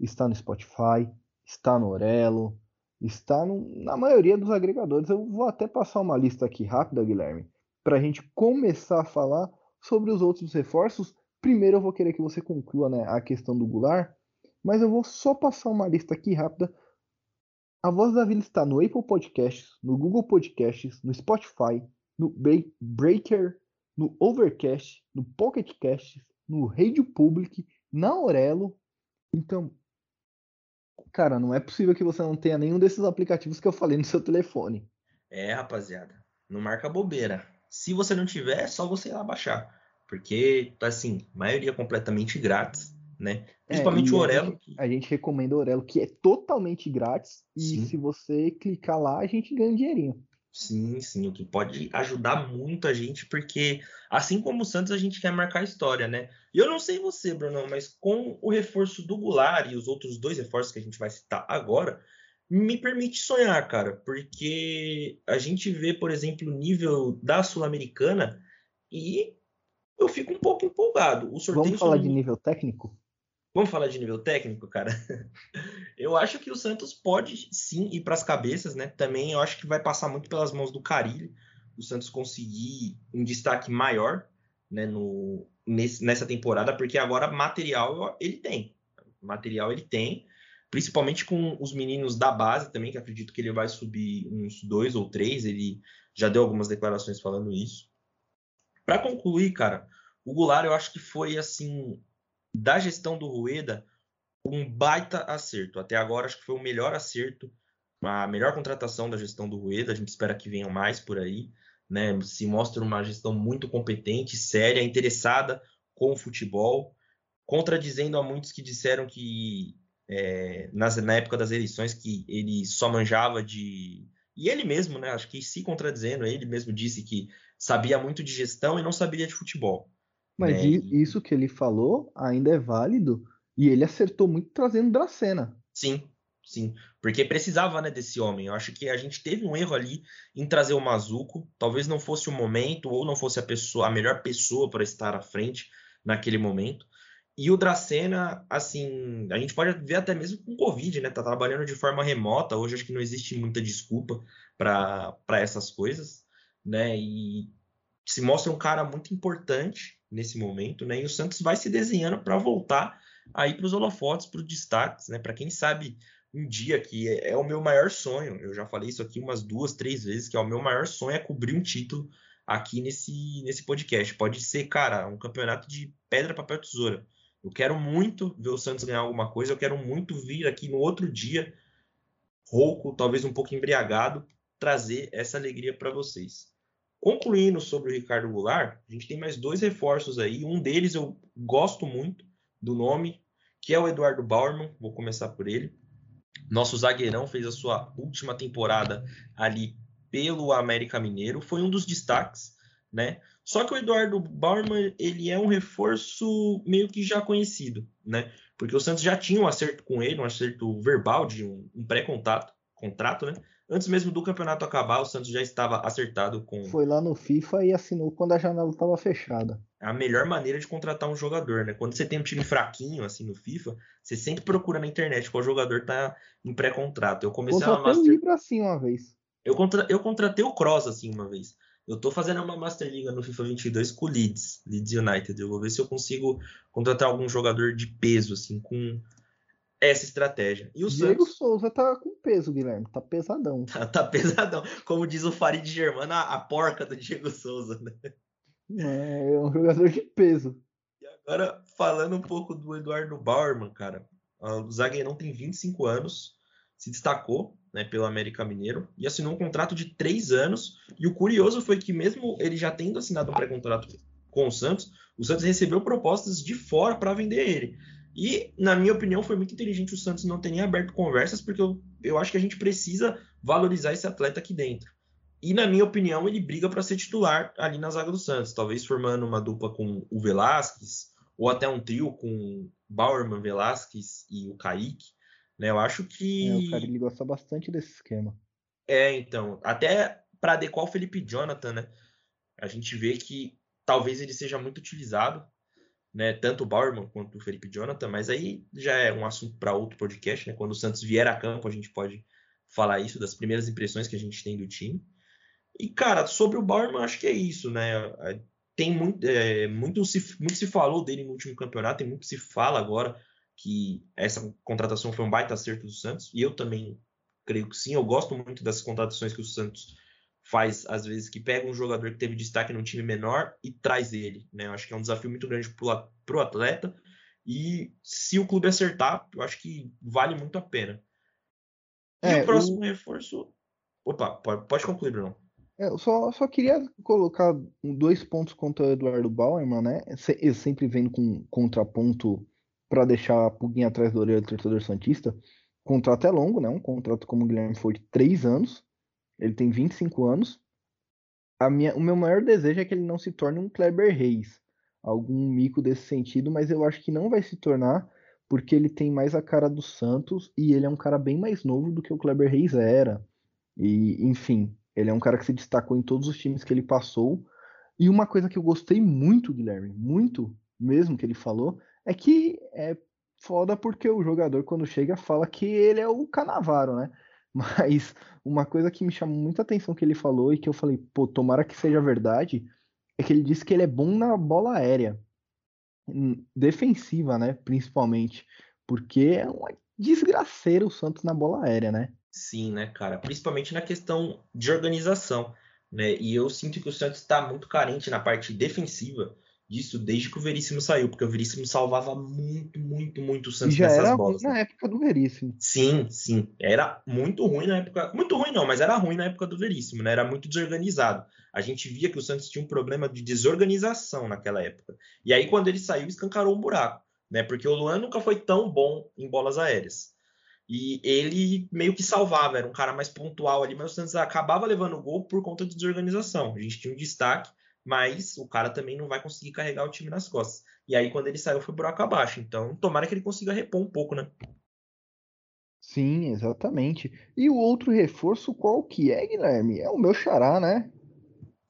Está no Spotify, está no Orelo, está no, na maioria dos agregadores. Eu vou até passar uma lista aqui rápida, Guilherme, para a gente começar a falar sobre os outros reforços. Primeiro eu vou querer que você conclua né, a questão do Goulart, mas eu vou só passar uma lista aqui rápida. A Voz da Vila está no Apple Podcasts, no Google Podcasts, no Spotify, no Breaker, no Overcast, no Pocket Casts, no Radio Public, na Aurelo. Então, Cara, não é possível que você não tenha nenhum desses aplicativos que eu falei no seu telefone. É, rapaziada. Não marca bobeira. Se você não tiver, é só você ir lá baixar. Porque, tá assim, maioria completamente grátis, né? É, Principalmente é, o Orelo. A gente, a gente, recomenda o Orelo, que é totalmente grátis. E Sim. se você clicar lá, a gente ganha um dinheirinho. Sim, sim, o que pode ajudar muito a gente, porque assim como o Santos, a gente quer marcar história, né? E eu não sei você, Bruno, mas com o reforço do Goulart e os outros dois reforços que a gente vai citar agora, me permite sonhar, cara, porque a gente vê, por exemplo, o nível da Sul-Americana e eu fico um pouco empolgado. O sorteio Vamos falar de nível técnico? Vamos falar de nível técnico, cara? <laughs> Eu acho que o Santos pode sim ir para as cabeças, né? Também eu acho que vai passar muito pelas mãos do Carilho. O Santos conseguir um destaque maior né, no, nesse, nessa temporada, porque agora material ele tem. Material ele tem, principalmente com os meninos da base também, que acredito que ele vai subir uns dois ou três. Ele já deu algumas declarações falando isso. Para concluir, cara, o Goulart eu acho que foi assim da gestão do Rueda, um baita acerto. Até agora, acho que foi o melhor acerto, a melhor contratação da gestão do Rueda. A gente espera que venham mais por aí. Né? Se mostra uma gestão muito competente, séria, interessada com o futebol, contradizendo a muitos que disseram que é, nas, na época das eleições que ele só manjava de. E ele mesmo, né? Acho que se contradizendo, ele mesmo disse que sabia muito de gestão e não sabia de futebol. Mas né? isso que ele falou ainda é válido e ele acertou muito trazendo Dracena. Sim, sim. Porque precisava né, desse homem. Eu acho que a gente teve um erro ali em trazer o Mazuco. Talvez não fosse o momento ou não fosse a pessoa, a melhor pessoa para estar à frente naquele momento. E o Dracena, assim, a gente pode ver até mesmo com Covid, né? Tá trabalhando de forma remota. Hoje acho que não existe muita desculpa para essas coisas, né? E se mostra um cara muito importante nesse momento, né? E o Santos vai se desenhando para voltar aí para os holofotes, para os destaques, né? Para quem sabe um dia que é, é, o meu maior sonho, eu já falei isso aqui umas duas, três vezes, que é o meu maior sonho é cobrir um título aqui nesse, nesse podcast. Pode ser, cara, um campeonato de pedra, papel, tesoura. Eu quero muito ver o Santos ganhar alguma coisa, eu quero muito vir aqui no outro dia, rouco, talvez um pouco embriagado, trazer essa alegria para vocês. Concluindo sobre o Ricardo Goulart, a gente tem mais dois reforços aí. Um deles eu gosto muito do nome, que é o Eduardo Bauerman. Vou começar por ele. Nosso zagueirão fez a sua última temporada ali pelo América Mineiro. Foi um dos destaques, né? Só que o Eduardo Bauerman, ele é um reforço meio que já conhecido, né? Porque o Santos já tinha um acerto com ele, um acerto verbal de um, um pré-contato, contrato, né? Antes mesmo do campeonato acabar, o Santos já estava acertado com. Foi lá no FIFA e assinou quando a janela estava fechada. É a melhor maneira de contratar um jogador, né? Quando você tem um time fraquinho, assim, no FIFA, você sempre procura na internet qual jogador tá em pré-contrato. Eu comecei Contratei uma Master... assim uma vez. Eu, contra... eu contratei o Cross, assim, uma vez. Eu tô fazendo uma Master Liga no FIFA 22 com o Leeds, Leeds United. Eu vou ver se eu consigo contratar algum jogador de peso, assim, com essa estratégia. E o Diego Santos... Souza tá com peso, Guilherme. Tá pesadão. Tá, <laughs> tá pesadão. Como diz o Farid Germano, a, a, porca do Diego Souza, né? É, é um jogador de peso. E agora, falando um pouco do Eduardo Bauerman, cara. O zagueirão tem 25 anos, se destacou né, pelo América Mineiro e assinou um contrato de três anos. E o curioso foi que, mesmo ele já tendo assinado um pré-contrato com o Santos, o Santos recebeu propostas de fora para vender ele. E, na minha opinião, foi muito inteligente o Santos não ter nem aberto conversas, porque eu, eu acho que a gente precisa valorizar esse atleta aqui dentro. E, na minha opinião, ele briga para ser titular ali na zaga do Santos, talvez formando uma dupla com o Velasquez, ou até um trio com Bauerman, Velasquez e o Kaique. Né? Eu acho que. É, o cara ele gosta bastante desse esquema. É, então. Até para adequar o Felipe Jonathan, né? A gente vê que talvez ele seja muito utilizado né, tanto o Bauerman quanto o Felipe Jonathan, mas aí já é um assunto para outro podcast, né? Quando o Santos vier a campo, a gente pode falar isso das primeiras impressões que a gente tem do time. E cara, sobre o Bauerman, acho que é isso, né? Tem muito, é, muito, se, muito se falou dele no último campeonato, tem muito se fala agora que essa contratação foi um baita acerto do Santos, e eu também creio que sim. Eu gosto muito das contratações que o Santos faz, às vezes, que pega um jogador que teve destaque num time menor e traz ele. Né? Eu acho que é um desafio muito grande para o atleta. E se o clube acertar, eu acho que vale muito a pena. E é, o próximo o... reforço. Opa, pode, pode concluir, Bruno. É, eu só, só queria colocar dois pontos contra o Eduardo Bauerman, né? Eu sempre vendo com contraponto para deixar a pulguinha atrás do orelha do torcedor Santista. O contrato é longo, né? Um contrato, como o Guilherme foi, de três anos. Ele tem 25 anos. A minha, o meu maior desejo é que ele não se torne um Kleber Reis, algum mico desse sentido, mas eu acho que não vai se tornar porque ele tem mais a cara do Santos e ele é um cara bem mais novo do que o Kleber Reis era. E, enfim, ele é um cara que se destacou em todos os times que ele passou. E uma coisa que eu gostei muito, Guilherme, muito mesmo que ele falou, é que é, foda porque o jogador, quando chega, fala que ele é o Canavaro, né? Mas uma coisa que me chamou muita atenção que ele falou e que eu falei, pô, tomara que seja verdade, é que ele disse que ele é bom na bola aérea. Defensiva, né? Principalmente. Porque é uma desgraceira o Santos na bola aérea, né? Sim, né, cara? Principalmente na questão de organização. Né? E eu sinto que o Santos está muito carente na parte defensiva disso desde que o Veríssimo saiu, porque o Veríssimo salvava muito, muito, muito o Santos e já nessas era bolas. Ruim na época do Veríssimo. Sim, sim. Era muito ruim na época. Muito ruim, não, mas era ruim na época do Veríssimo, né? Era muito desorganizado. A gente via que o Santos tinha um problema de desorganização naquela época. E aí, quando ele saiu, escancarou um buraco, né? Porque o Luan nunca foi tão bom em bolas aéreas. E ele meio que salvava, era um cara mais pontual ali, mas o Santos acabava levando o gol por conta de desorganização. A gente tinha um destaque mas o cara também não vai conseguir carregar o time nas costas. E aí, quando ele saiu, foi buraco abaixo. Então, tomara que ele consiga repor um pouco, né? Sim, exatamente. E o outro reforço, qual que é, Guilherme? É o meu xará, né?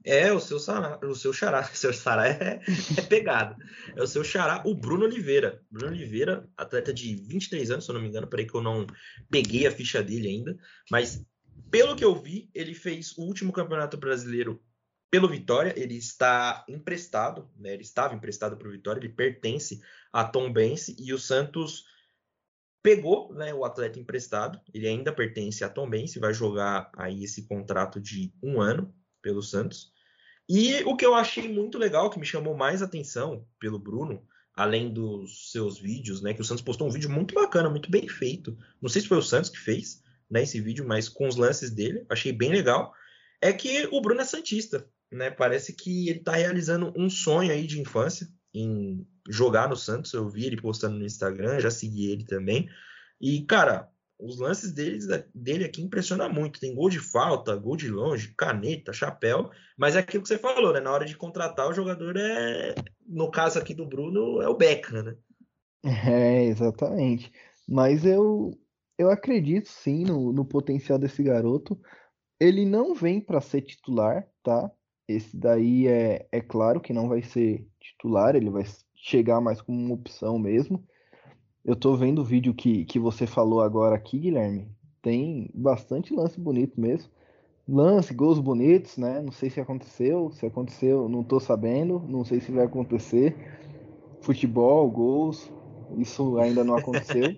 É, o seu xará, o seu xará, <laughs> seu xará é, é pegado. É o seu xará, o Bruno Oliveira. Bruno Oliveira, atleta de 23 anos, se eu não me engano, peraí que eu não peguei a ficha dele ainda, mas pelo que eu vi, ele fez o último campeonato brasileiro pelo Vitória, ele está emprestado, né? ele estava emprestado para o Vitória, ele pertence a Tom Bense e o Santos pegou né, o atleta emprestado, ele ainda pertence a Tom Bense, vai jogar aí esse contrato de um ano pelo Santos. E o que eu achei muito legal, que me chamou mais atenção pelo Bruno, além dos seus vídeos, né, que o Santos postou um vídeo muito bacana, muito bem feito. Não sei se foi o Santos que fez né, esse vídeo, mas com os lances dele, achei bem legal. É que o Bruno é santista né? Parece que ele está realizando um sonho aí de infância em jogar no Santos. Eu vi ele postando no Instagram, já segui ele também. E, cara, os lances dele, dele aqui impressionam muito. Tem gol de falta, gol de longe, caneta, chapéu. Mas é aquilo que você falou, né? Na hora de contratar, o jogador é. No caso aqui do Bruno, é o Beckham, né? <laughs> É, exatamente. Mas eu, eu acredito sim no, no potencial desse garoto. Ele não vem para ser titular, tá? Esse daí é, é claro que não vai ser titular, ele vai chegar mais como uma opção mesmo. Eu tô vendo o vídeo que, que você falou agora aqui, Guilherme. Tem bastante lance bonito mesmo. Lance, gols bonitos, né? Não sei se aconteceu. Se aconteceu, não tô sabendo. Não sei se vai acontecer. Futebol, gols, isso ainda não aconteceu.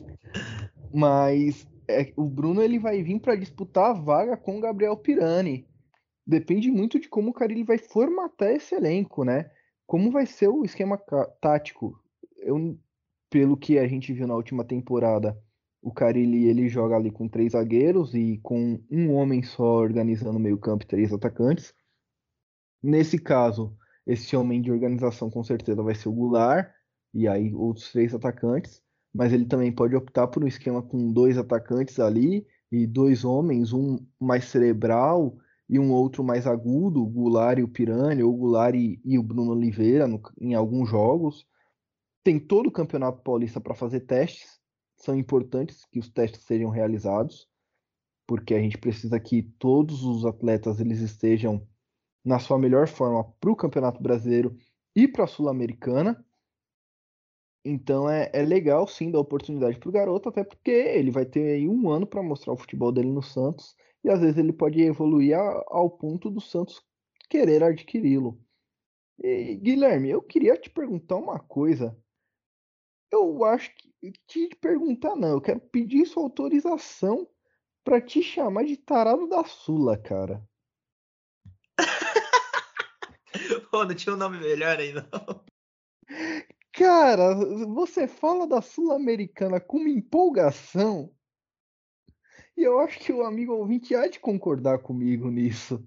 <laughs> Mas é, o Bruno ele vai vir para disputar a vaga com o Gabriel Pirani depende muito de como o Carilli vai formatar esse elenco, né? Como vai ser o esquema tático. Eu, pelo que a gente viu na última temporada, o Carilli ele joga ali com três zagueiros e com um homem só organizando o meio-campo e três atacantes. Nesse caso, esse homem de organização com certeza vai ser o Goulart e aí outros três atacantes, mas ele também pode optar por um esquema com dois atacantes ali e dois homens, um mais cerebral e um outro mais agudo, o Goulart e o Piranha, ou o Goulart e, e o Bruno Oliveira no, em alguns jogos. Tem todo o Campeonato Paulista para fazer testes, são importantes que os testes sejam realizados, porque a gente precisa que todos os atletas eles estejam na sua melhor forma para o Campeonato Brasileiro e para a Sul-Americana. Então é, é, legal sim dar oportunidade para o garoto, até porque ele vai ter um ano para mostrar o futebol dele no Santos e às vezes ele pode evoluir ao ponto do Santos querer adquiri-lo. Guilherme, eu queria te perguntar uma coisa. Eu acho que te perguntar não, eu quero pedir sua autorização para te chamar de tarado da Sula, cara. <laughs> Pô, não tinha um nome melhor aí, não. Cara, você fala da Sul-Americana com uma empolgação e eu acho que o amigo ouvinte há de concordar comigo nisso.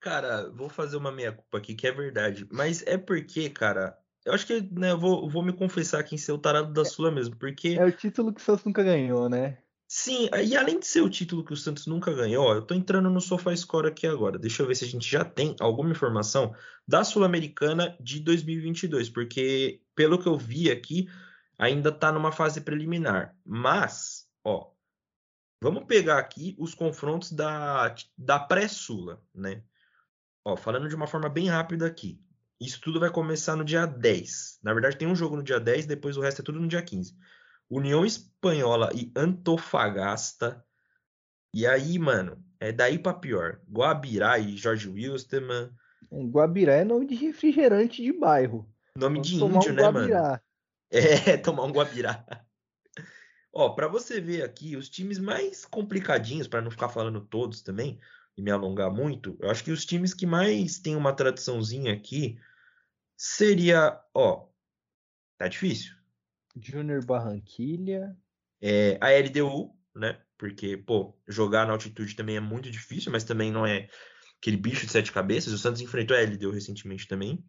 Cara, vou fazer uma meia-culpa aqui, que é verdade. Mas é porque, cara, eu acho que né, eu vou, vou me confessar aqui em ser o tarado da Sula mesmo, porque. É o título que o Santos nunca ganhou, né? Sim, e além de ser o título que o Santos nunca ganhou, eu tô entrando no SofaScore aqui agora. Deixa eu ver se a gente já tem alguma informação da Sul-Americana de 2022, porque pelo que eu vi aqui, ainda tá numa fase preliminar. Mas, ó, Vamos pegar aqui os confrontos da, da pré-Sula, né? Ó, falando de uma forma bem rápida aqui. Isso tudo vai começar no dia 10. Na verdade, tem um jogo no dia 10, depois o resto é tudo no dia 15. União Espanhola e Antofagasta. E aí, mano, é daí pra pior. Guabirá e Jorge Wilstermann. Guabirá é nome de refrigerante de bairro. Nome Vamos de índio, um né, Guabirá. mano? É, <laughs> tomar um Guabirá. Ó, pra você ver aqui, os times mais complicadinhos, pra não ficar falando todos também, e me alongar muito, eu acho que os times que mais tem uma tradiçãozinha aqui seria, ó, tá difícil. Júnior Barranquilha. É, a LDU, né? Porque, pô, jogar na altitude também é muito difícil, mas também não é aquele bicho de sete cabeças. O Santos enfrentou a LDU recentemente também.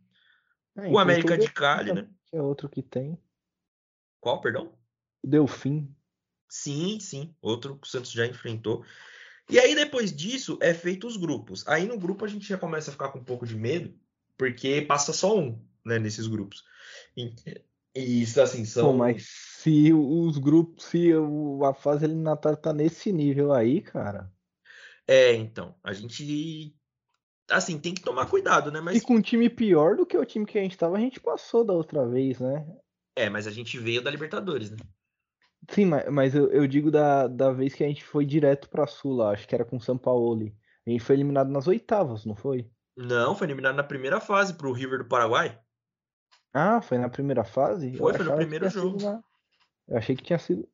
É, O América de Cali, né? Que é outro que tem. Qual, perdão? O Delfim. Sim, sim, outro que o Santos já enfrentou. E aí, depois disso, é feito os grupos. Aí no grupo a gente já começa a ficar com um pouco de medo, porque passa só um, né, nesses grupos. E, e isso, assim, são. Pô, mas se os grupos, se a fase eliminatória tá nesse nível aí, cara. É, então, a gente. Assim, tem que tomar cuidado, né? E Mas. com um time pior do que o time que a gente tava, a gente passou da outra vez, né? É, mas a gente veio da Libertadores, né? Sim, mas, mas eu, eu digo da, da vez que a gente foi direto pra Sula, acho que era com o São Paulo. A gente foi eliminado nas oitavas, não foi? Não, foi eliminado na primeira fase pro River do Paraguai. Ah, foi na primeira fase? Eu Foi, foi no primeiro jogo. na- Eu achei que tinha sido.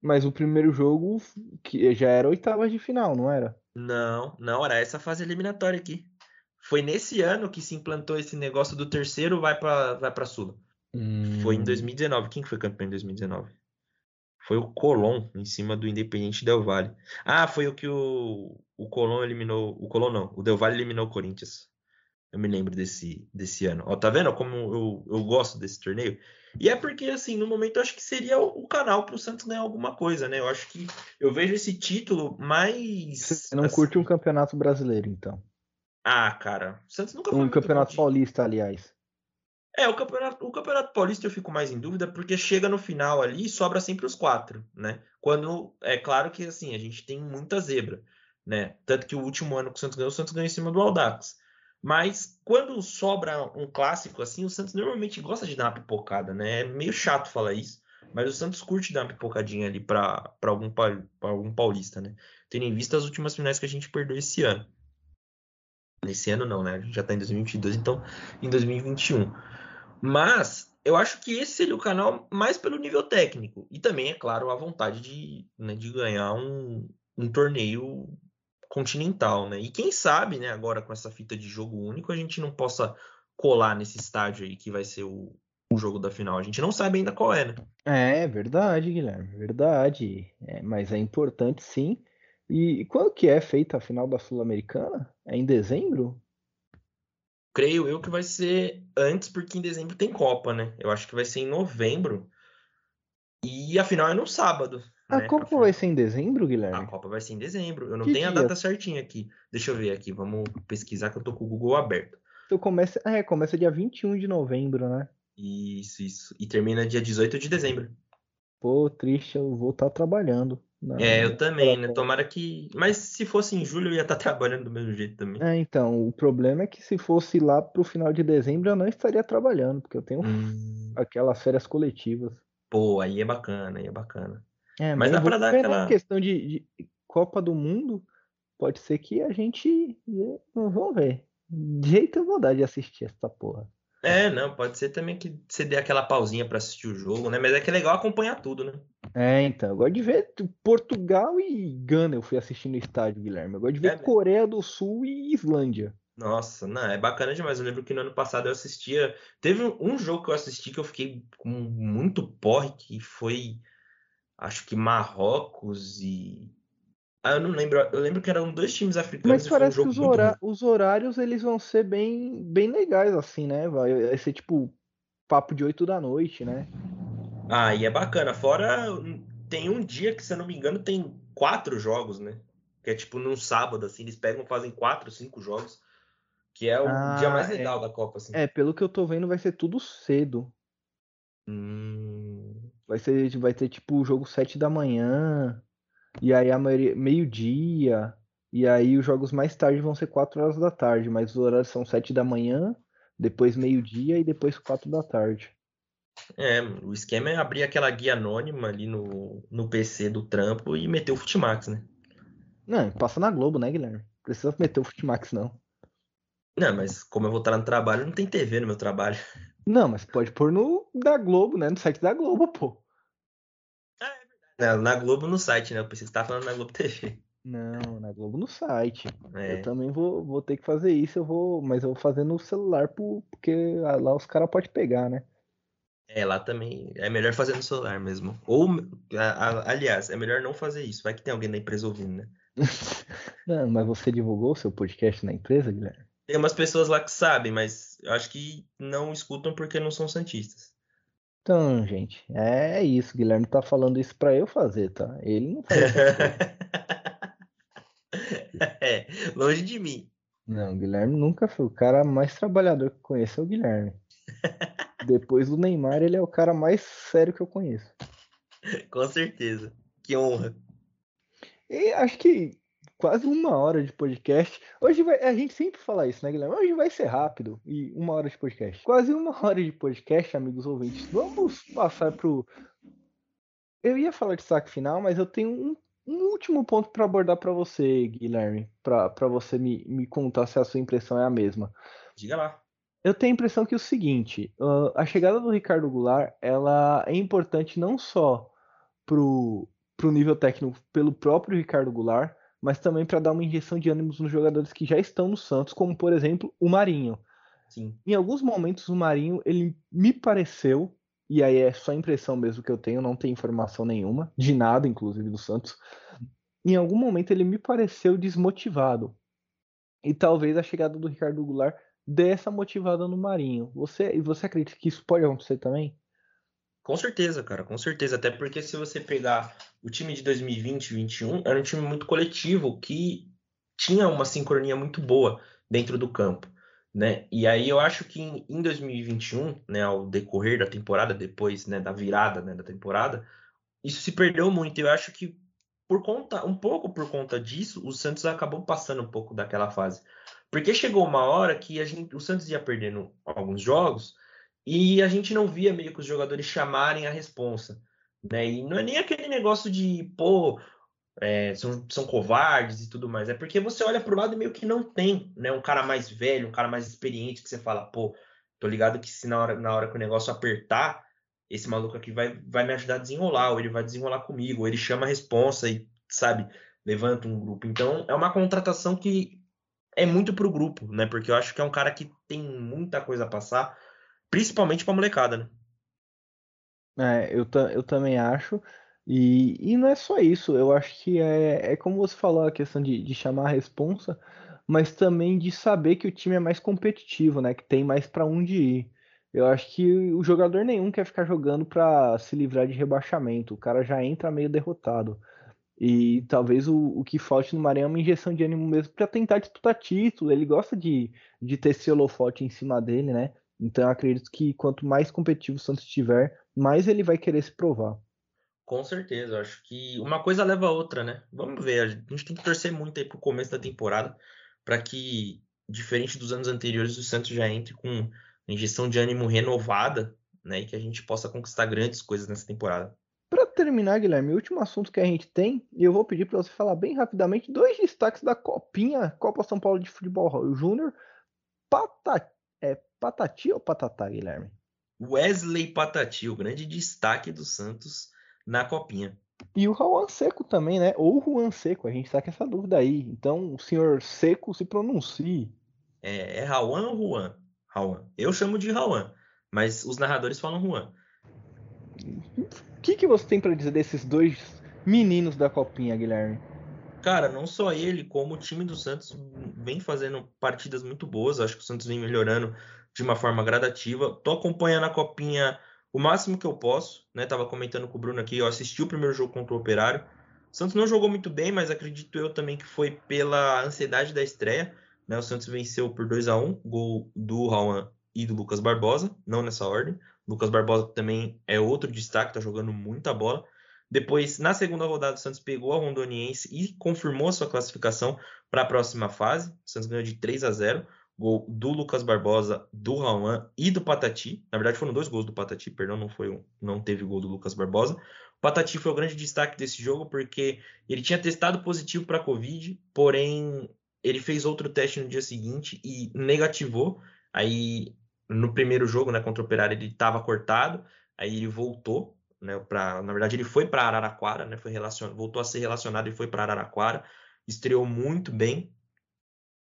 Mas o primeiro jogo que já era oitavas de final, não era? Não, não, era essa fase eliminatória aqui. Foi nesse ano que se implantou esse negócio do terceiro vai pra, vai pra Sula. Foi em Hum. 2019. Quem que foi campeão em 2019? Foi o Colón, em cima do Independente Del Valle. Ah, foi o que o, o Colón eliminou. O Colón não, o Del Valle eliminou o Corinthians. Eu me lembro desse, desse ano. Ó, tá vendo como eu, eu gosto desse torneio? E é porque, assim, no momento eu acho que seria o, o canal pro Santos ganhar alguma coisa, né? Eu acho que eu vejo esse título mais. Você não assim- curte um campeonato brasileiro, então. Ah, cara, o Santos nunca foi Um campeonato paulista, aliás. É, o campeonato, o campeonato paulista eu fico mais em dúvida porque chega no final ali e sobra sempre os quatro, né? Quando é claro que assim a gente tem muita zebra, né? Tanto que o último ano que o Santos ganhou, o Santos ganhou em cima do Audax. Mas quando sobra um clássico assim, o Santos normalmente gosta de dar uma pipocada, né? É meio chato falar isso, mas o Santos curte dar uma pipocadinha ali para algum, pra algum paulista, né? Tendo em vista as últimas finais que a gente perdeu esse ano. Nesse ano não, né? A gente já tá em 2022, então em 2021. Mas eu acho que esse seria o canal mais pelo nível técnico. E também, é claro, a vontade de, né, de ganhar um, um torneio continental, né? E quem sabe, né, agora com essa fita de jogo único, a gente não possa colar nesse estádio aí que vai ser o, o jogo da final. A gente não sabe ainda qual é, né? É verdade, Guilherme, verdade. É, mas é importante sim. E quando que é feita a final da Sul-Americana? É em dezembro? Creio eu que vai ser antes, porque em dezembro tem Copa, né? Eu acho que vai ser em novembro. E a final é no sábado. A né? Copa final- vai ser em dezembro, A Guilherme? Copa vai ser em dezembro. Eu não Que tenho a dia? data certinha aqui. Deixa eu ver aqui. Vamos pesquisar que eu tô com o Google aberto. Então começa, é, começa dia 21 de novembro, né? Isso, isso. E termina dia 18 de dezembro. Pô, triste, eu vou estar trabalhando. Na- É, eu também, né? Tomara que. Mas se fosse em julho, eu ia estar <laughs> trabalhando do mesmo jeito também. É, então, o problema é que se fosse lá pro final de dezembro eu não estaria trabalhando, porque eu tenho Hum, aquelas férias coletivas. pô, aí é bacana, aí é bacana. É, Mas dá vamos pra dar né, aquela- questão de, de Copa do Mundo, pode ser que a gente. Vamos ver. De jeito eu vou dar de assistir essa porra. É, não, pode ser também que você dê aquela pausinha pra assistir o jogo, né? Mas é que é legal acompanhar tudo, né? É, então, eu gosto de ver Portugal e Gana, eu fui assistir no estádio, Guilherme. Eu gosto de ver É? Coreia do Sul e Islândia. Nossa, não, é bacana demais. Eu lembro que no ano passado eu assistia. Teve um- jogo que eu assisti que eu fiquei com muito porre, que foi. Acho que Marrocos e. Ah, eu não lembro. Eu lembro que eram dois times africanos Mas e foi um parece que os, hora- os horários eles vão ser bem, bem legais, assim, né? Vai vai ser tipo papo de 8 da noite, né? Ah, e é bacana. Fora, tem um dia que, se eu não me engano, tem quatro jogos, né? Que é tipo num sábado, assim, eles pegam e fazem quatro, cinco jogos. Que é o Ah, dia mais é. legal da Copa, assim. É, pelo que eu tô vendo, vai ser tudo cedo. Hum, Vai ser, vai ter tipo o jogo 7 da manhã, e aí a maioria, meio-dia, e aí os jogos mais tarde vão ser 4 horas da tarde, mas os horários são 7 da manhã, depois meio-dia e depois quatro da tarde. É, o esquema é abrir aquela guia anônima ali no, no PC do trampo e meter o Futimax, né? Não, passa na Globo, né, Guilherme? Precisa meter o Futimax, não. Não, mas como eu vou estar no trabalho, não tem TV no meu trabalho. Não, mas pode pôr no da Globo, né? No site da Globo, pô. Ah, é verdade. na Globo no site, né? Eu pensei que você tava falando na Globo TV. Não, na Globo no site. É. Eu também vou, vou ter que fazer isso, eu vou, mas eu vou fazer no celular porque lá os caras podem pegar, né? É, lá também é melhor fazer no celular mesmo. Ou, a- a- aliás, é melhor não fazer isso. Vai que tem alguém da empresa ouvindo, né? <laughs> Não, mas você divulgou o seu podcast na empresa, Guilherme? Tem umas pessoas lá que sabem, mas eu acho que não escutam porque não são santistas. Então, gente, é isso. Guilherme tá falando isso pra eu fazer, tá? Ele não faz. <laughs> É, longe de mim. Não, Guilherme nunca foi. O cara mais trabalhador que eu conheço é o Guilherme. <laughs> Depois do Neymar, ele é o cara mais sério que eu conheço. <laughs> Com certeza. Que honra. E acho que quase uma hora de podcast. Hoje vai. A gente sempre fala isso, né, Guilherme? Hoje vai ser rápido e uma hora de podcast. Quase uma hora de podcast, amigos ouvintes. Vamos passar pro. Eu ia falar de saque final, mas eu tenho um, um último ponto para abordar para você, Guilherme, para você me, me contar se a sua impressão é a mesma. Diga lá. Eu tenho a impressão que é o seguinte, uh, a chegada do Ricardo Goulart, ela é importante não só pro, pro nível técnico pelo próprio Ricardo Goulart, mas também para dar uma injeção de ânimos nos jogadores que já estão no Santos, como por exemplo o Marinho. Sim. Em alguns momentos o Marinho, ele me pareceu, e aí é só impressão mesmo que eu tenho, não tem informação nenhuma, de nada inclusive do Santos. Em algum momento ele me pareceu desmotivado. E talvez a chegada do Ricardo Goulart dê essa motivada no Marinho. Você, e você acredita que isso pode acontecer também? Com certeza, cara, com certeza. Até porque se você pegar o time de 2020 e 2021, era um time muito coletivo que tinha uma sincronia muito boa dentro do campo, né? E aí eu acho que em, em 2021, né, ao decorrer da temporada, depois, né, da virada, né, da temporada, isso se perdeu muito. Eu acho que por conta, um pouco por conta disso, o Santos acabou passando um pouco daquela fase. Porque chegou uma hora que a gente, o Santos ia perdendo alguns jogos e a gente não via meio que os jogadores chamarem a responsa. Né? E não é nem aquele negócio de, pô, é, são, são covardes e tudo mais. É porque você olha pro lado e meio que não tem né? um cara mais velho, um cara mais experiente que você fala, pô, tô ligado que se na hora, na hora que o negócio apertar, esse maluco aqui vai, vai me ajudar a desenrolar, ou ele vai desenrolar comigo, ou ele chama a responsa e, sabe, levanta um grupo. Então, é uma contratação que é muito pro grupo, né? Porque eu acho que é um cara que tem muita coisa a passar, principalmente pra molecada, né? É, eu, eu também acho. E, e não é só isso, eu acho que é, é como você falou, a questão de, de chamar a responsa, mas também de saber que o time é mais competitivo, né? Que tem mais para onde ir. Eu acho que o jogador nenhum quer ficar jogando para se livrar de rebaixamento. O cara já entra meio derrotado. E talvez o, o que falte no Maranhão é uma injeção de ânimo mesmo para tentar disputar título. Ele gosta de, de ter esse holofote em cima dele, né? Então acredito que quanto mais competitivo o Santos estiver, mais ele vai querer se provar. Com certeza, acho que uma coisa leva a outra, né? Vamos ver, a gente tem que torcer muito aí pro começo da temporada para que, diferente dos anos anteriores, o Santos já entre com injeção de ânimo renovada, né? E que a gente possa conquistar grandes coisas nessa temporada. Para terminar, Guilherme, o último assunto que a gente tem, e eu vou pedir para você falar bem rapidamente, dois destaques da Copinha, Copa São Paulo de Futebol Júnior. Pata, é, Patati ou Patatá, Guilherme? Wesley Patati, o grande destaque do Santos na Copinha. E o Juan Seco também, né? Ou Juan Seco, a gente tá com essa dúvida aí. Então, o senhor Seco se pronuncie. É, é Juan ou Juan? Juan. Eu chamo de Juan, mas os narradores falam Juan. O que, que você tem para dizer desses dois meninos da Copinha, Guilherme? Cara, não só ele, como o time do Santos vem fazendo partidas muito boas. Acho que o Santos vem melhorando de uma forma gradativa. Tô acompanhando a Copinha o máximo que eu posso, né? Tava comentando com o Bruno aqui, eu assisti o primeiro jogo contra o Operário. O Santos não jogou muito bem, mas acredito eu também que foi pela ansiedade da estreia. Né? O Santos venceu por 2 a 1 gol do Rauan e do Lucas Barbosa, não nessa ordem. Lucas Barbosa também é outro destaque, tá jogando muita bola. Depois, na segunda rodada, o Santos pegou a Rondoniense e confirmou a sua classificação para a próxima fase. O Santos ganhou de 3 a 0. Gol do Lucas Barbosa, do Rauan e do Patati. Na verdade, foram dois gols do Patati, perdão, não foi um, não teve gol do Lucas Barbosa. O Patati foi o grande destaque desse jogo porque ele tinha testado positivo para Covid, porém ele fez outro teste no dia seguinte e negativou. Aí no primeiro jogo, né, contra o Operário, ele estava cortado, aí ele voltou, né, para, na verdade ele foi para Araraquara, né, foi relacion... voltou a ser relacionado e foi para Araraquara, estreou muito bem.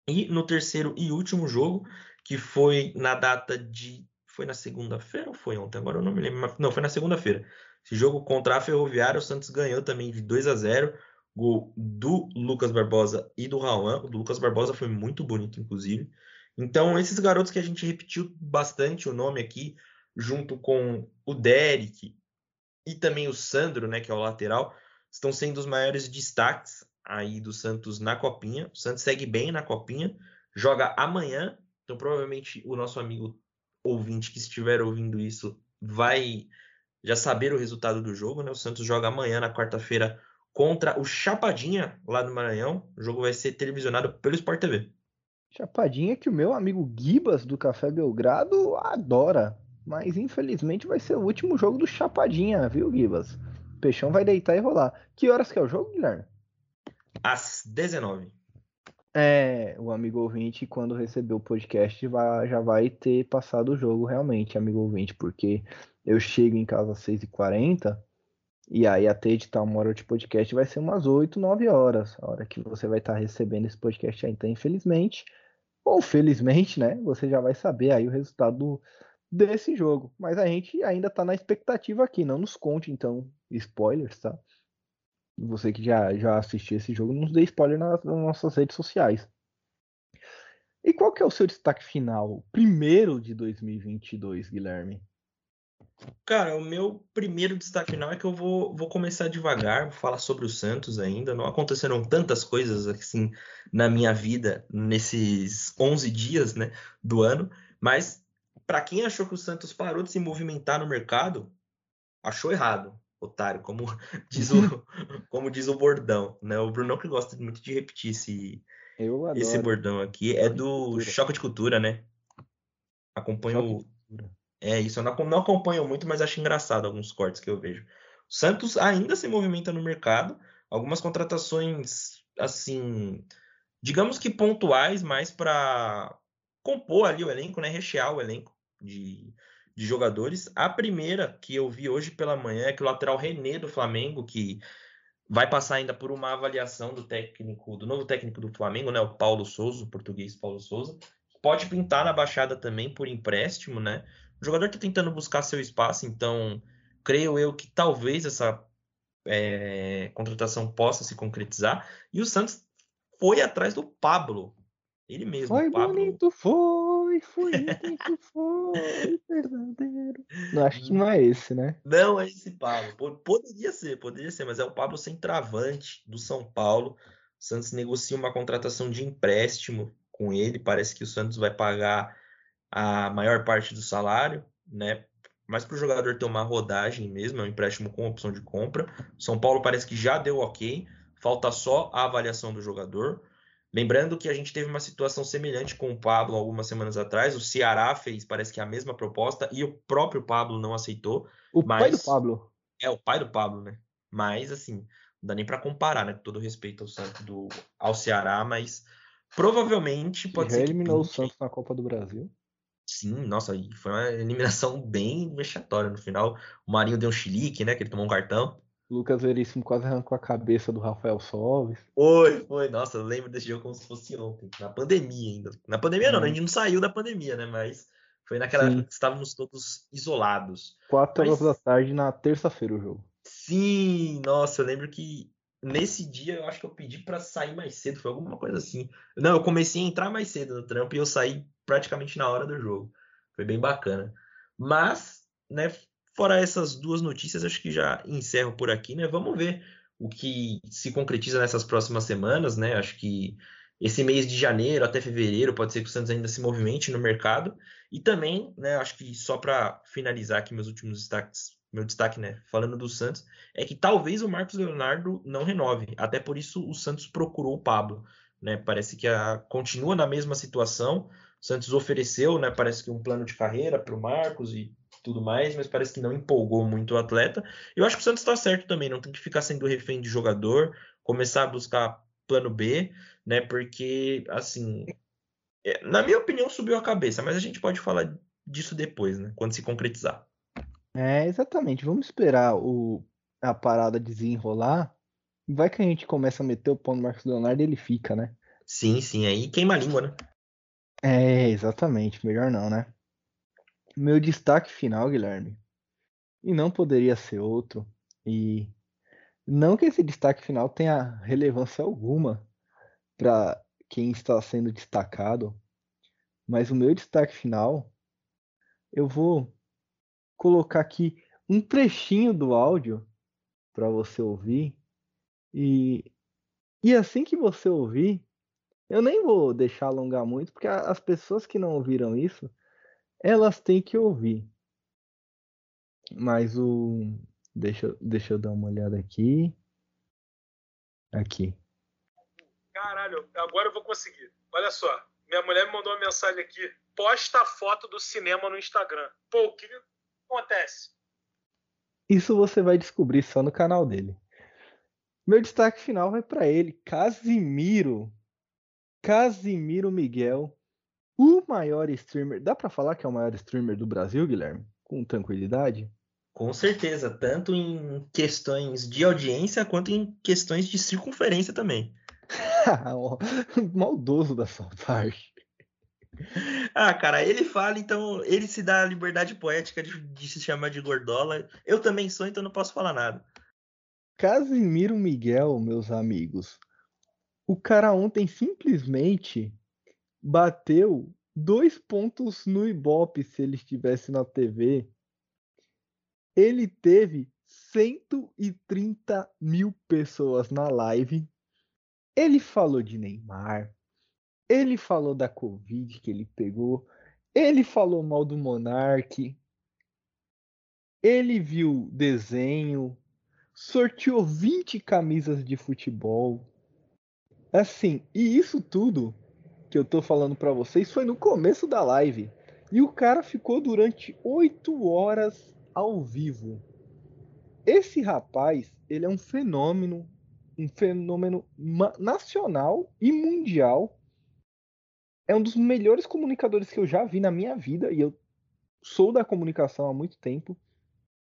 E no terceiro e último jogo, que foi na data de foi na segunda-feira ou foi ontem? Agora eu não me lembro. Não, foi na segunda-feira. Esse jogo contra a Ferroviária, o Santos ganhou também de 2 a 0 gol do Lucas Barbosa e do Rauan. O do Lucas Barbosa foi muito bonito, inclusive. Então, esses garotos que a gente repetiu bastante o nome aqui, junto com o Derek e também o Sandro, né, que é o lateral, estão sendo os maiores destaques aí do Santos na Copinha. O Santos segue bem na Copinha, joga amanhã, então provavelmente o nosso amigo ouvinte que estiver ouvindo isso vai já saber o resultado do jogo, né? O Santos joga amanhã na quarta-feira contra o Chapadinha lá no Maranhão. O jogo vai ser televisionado pelo Sport TV. Chapadinha que o meu amigo Gibas do Café Belgrado adora. Mas infelizmente vai ser o último jogo do Chapadinha, viu, Gibas? O Peixão vai deitar e rolar. Que horas que é o jogo, Guilherme? Às 19. É, o amigo ouvinte, quando receber o podcast, vai, já vai ter passado o jogo realmente, amigo ouvinte, porque eu chego em casa às 6h40 e aí até editar uma hora de podcast vai ser umas 8, 9 horas, a hora que você vai estar recebendo esse podcast aí. Então, infelizmente, ou felizmente, né? Você já vai saber aí o resultado desse jogo. Mas a gente ainda tá na expectativa aqui. Não nos conte, então, spoilers, tá? Você que já, já assistiu esse jogo, não nos dê spoiler nas, nas nossas redes sociais. E qual que é o seu destaque final? Primeiro de 2022, Guilherme? Cara, o meu primeiro destaque final é que eu vou, vou começar devagar, vou falar sobre o Santos ainda. Não aconteceram tantas coisas assim na minha vida nesses 11 dias né, do ano, mas para quem achou que o Santos parou de se movimentar no mercado, achou errado, otário, como <laughs> diz o, <laughs> como diz o bordão. Né? O Bruno que gosta muito de repetir esse, esse bordão aqui. É do Choque de Cultura, né? Acompanho. É isso, eu não, acompanho muito, mas acho engraçado alguns cortes que eu vejo. O Santos ainda se movimenta no mercado, algumas contratações, assim, digamos que pontuais, mais para compor ali o elenco, né? Rechear o elenco de, de jogadores. A primeira que eu vi hoje pela manhã é que o lateral René do Flamengo, que vai passar ainda por uma avaliação do técnico, do novo técnico do Flamengo, né? O Paulo Souza, o português Paulo Souza. Pode pintar na baixada também por empréstimo, né? O jogador está tentando buscar seu espaço, então creio eu que talvez essa é, contratação possa se concretizar. E o Santos foi atrás do Pablo, ele mesmo. Foi Pablo... bonito, foi, foi bonito, foi, verdadeiro. Não, acho que não é esse, né? Não é esse Pablo. Poderia ser, poderia ser, mas é o Pablo centroavante do São Paulo. O Santos negocia uma contratação de empréstimo com ele. Parece que o Santos vai pagar a maior parte do salário, né? Mas para o jogador ter uma rodagem mesmo, é um empréstimo com opção de compra. São Paulo parece que já deu ok, falta só a avaliação do jogador. Lembrando que a gente teve uma situação semelhante com o Pablo algumas semanas atrás. O Ceará fez, parece que a mesma proposta e o próprio Pablo não aceitou. O mas... pai do Pablo. É, o pai do Pablo, né? Mas, assim, não dá nem para comparar, né? Com todo respeito ao Santos do ao Ceará, mas provavelmente pode já ser. Já eliminou o Santos na Copa do Brasil. Sim, nossa, foi uma eliminação <laughs> bem vexatória no final. O Marinho deu um chilique, né? Que ele tomou um cartão. Lucas Veríssimo quase arrancou a cabeça do Rafael Solves. Foi, foi. Nossa, eu lembro desse jogo como se fosse ontem. Na pandemia ainda. Na pandemia não, né? a gente não saiu da pandemia, né? Mas foi naquela que estávamos todos isolados. Quatro Mas... horas da tarde na terça-feira o jogo. Sim, nossa, eu lembro que nesse dia eu acho que eu pedi para sair mais cedo, foi alguma coisa assim. Não, eu comecei a entrar mais cedo no trampo e eu saí praticamente na hora do jogo. Foi bem bacana. Mas, né, fora essas duas notícias, acho que já encerro por aqui, né? Vamos ver o que se concretiza nessas próximas semanas, né? Acho que esse mês de janeiro até fevereiro pode ser que o Santos ainda se movimente no mercado. E também, né, acho que só para finalizar aqui meus últimos destaques, meu destaque, né, falando do Santos, é que talvez o Marcos Leonardo não renove. Até por isso o Santos procurou o Pablo, né? Parece que a, continua na mesma situação Santos ofereceu, né, parece que um plano de carreira para o Marcos e tudo mais, mas parece que não empolgou muito o atleta. Eu acho que o Santos está certo também, não tem que ficar sendo refém de jogador, começar a buscar plano B, né? Porque, assim, é, na minha opinião, subiu a cabeça, mas a gente pode falar disso depois, né? Quando se concretizar. É, exatamente. Vamos esperar o, a parada desenrolar. Vai que a gente começa a meter o pão no Marcos Leonardo e ele fica, né? Sim, sim, aí queima a língua, né? É, exatamente. Melhor não, né? Meu destaque final, Guilherme, e não poderia ser outro, e não que esse destaque final tenha relevância alguma para quem está sendo destacado, mas o meu destaque final, eu vou colocar aqui um trechinho do áudio para você ouvir, e, e assim que você ouvir, eu nem vou deixar alongar muito, porque as pessoas que não ouviram isso elas têm que ouvir. Mas o. Deixa, deixa eu dar uma olhada aqui. Aqui. Caralho, agora eu vou conseguir. Olha só. Minha mulher me mandou uma mensagem aqui. Posta a foto do cinema no Instagram. Pô, o que acontece? Isso você vai descobrir só no canal dele. Meu destaque final vai para ele, Casimiro. Casimiro Miguel, o maior streamer. Dá para falar que é o maior streamer do Brasil, Guilherme? Com tranquilidade? Com certeza, tanto em questões de audiência quanto em questões de circunferência também. <laughs> Maldoso da sua parte. Ah, cara, ele fala, então ele se dá a liberdade poética de, de, se chamar de gordola. Eu também sou, então não posso falar nada. Casimiro Miguel, meus amigos. O cara ontem simplesmente bateu dois pontos no Ibope se ele estivesse na TV. Ele teve 130 mil pessoas na live. Ele falou de Neymar. Ele falou da Covid que ele pegou. Ele falou mal do Monark. Ele viu desenho. Sorteou 20 camisas de futebol. Assim, e isso tudo que eu tô falando para vocês foi no começo da live. E o cara ficou durante 8 horas ao vivo. Esse rapaz, ele é um fenômeno, um fenômeno nacional e mundial. É um dos melhores comunicadores que eu já vi na minha vida e eu sou da comunicação há muito tempo.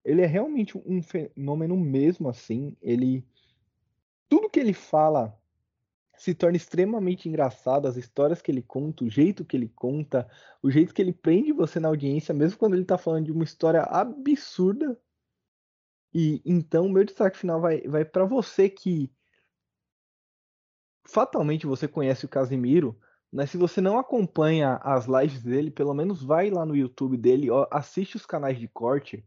Ele é realmente um fenômeno mesmo assim. Ele tudo que ele fala se torna extremamente engraçado, as histórias que ele conta, o jeito que ele conta, o jeito que ele prende você na audiência, mesmo quando ele tá falando de uma história absurda. E então, meu destaque final vai, vai para você que fatalmente você conhece o Casimiro, mas se você não acompanha as lives dele, pelo menos vai lá no YouTube dele, ó, assiste os canais de corte.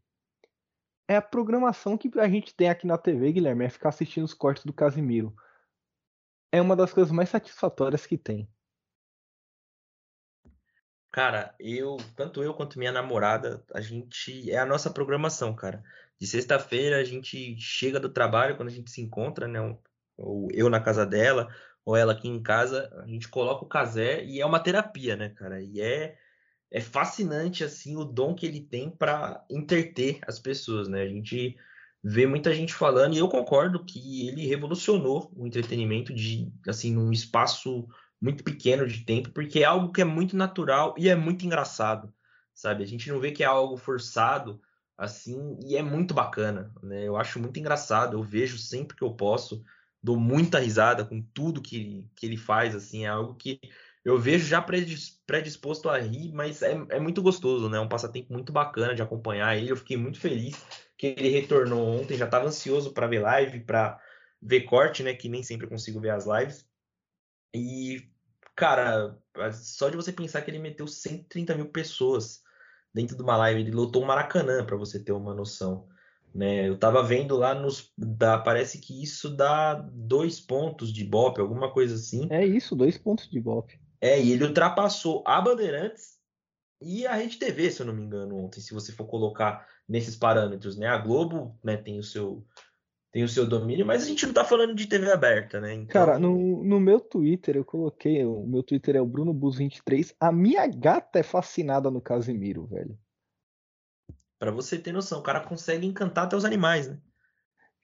É a programação que a gente tem aqui na TV, Guilherme, é ficar assistindo os cortes do Casimiro é uma das coisas mais satisfatórias que tem. Cara, eu, tanto eu quanto minha namorada, a gente é a nossa programação, cara. De sexta-feira a gente chega do trabalho quando a gente se encontra, né? Ou eu na casa dela, ou ela aqui em casa, a gente coloca o casé e é uma terapia, né, cara? E é é fascinante assim o dom que ele tem para interter as pessoas, né? A gente vê muita gente falando, e eu concordo que ele revolucionou o entretenimento de assim num espaço muito pequeno de tempo, porque é algo que é muito natural e é muito engraçado, sabe? A gente não vê que é algo forçado assim, e é muito bacana, né? Eu acho muito engraçado, eu vejo sempre que eu posso, dou muita risada com tudo que, que ele faz, assim, é algo que eu vejo já predisposto a rir, mas é, é muito gostoso, né? É um passatempo muito bacana de acompanhar ele. Eu fiquei muito feliz que ele retornou ontem, já estava ansioso para ver live, para ver corte, né? Que nem sempre consigo ver as lives. E, cara, só de você pensar que ele meteu 130 mil pessoas dentro de uma live, ele lotou o Maracanã, para você ter uma noção. Né? Eu tava vendo lá nos. Dá, parece que isso dá dois pontos de Bop, alguma coisa assim. É isso, dois pontos de Bop. É, e ele ultrapassou a Bandeirantes e a Rede TV, se eu não me engano, ontem, se você for colocar nesses parâmetros, né? A Globo né, tem o seu tem o seu domínio, mas a gente não tá falando de TV aberta, né? Então... Cara, no, no meu Twitter eu coloquei, o meu Twitter é o Bruno Bus 23. A minha gata é fascinada no Casimiro, velho. Para você ter noção, o cara consegue encantar até os animais, né?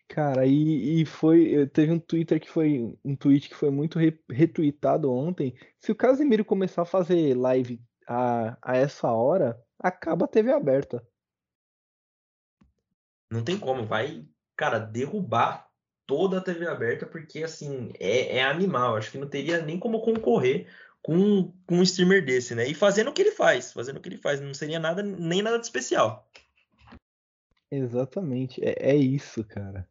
Cara, e, e foi. Teve um Twitter que foi. Um tweet que foi muito re, retweetado ontem. Se o Casimiro começar a fazer live a, a essa hora, acaba a TV aberta. Não tem como, vai cara, derrubar toda a TV aberta, porque assim, é, é animal. Acho que não teria nem como concorrer com, com um streamer desse, né? E fazendo o que ele faz, fazendo o que ele faz, não seria nada, nem nada de especial. Exatamente, é, é isso, cara.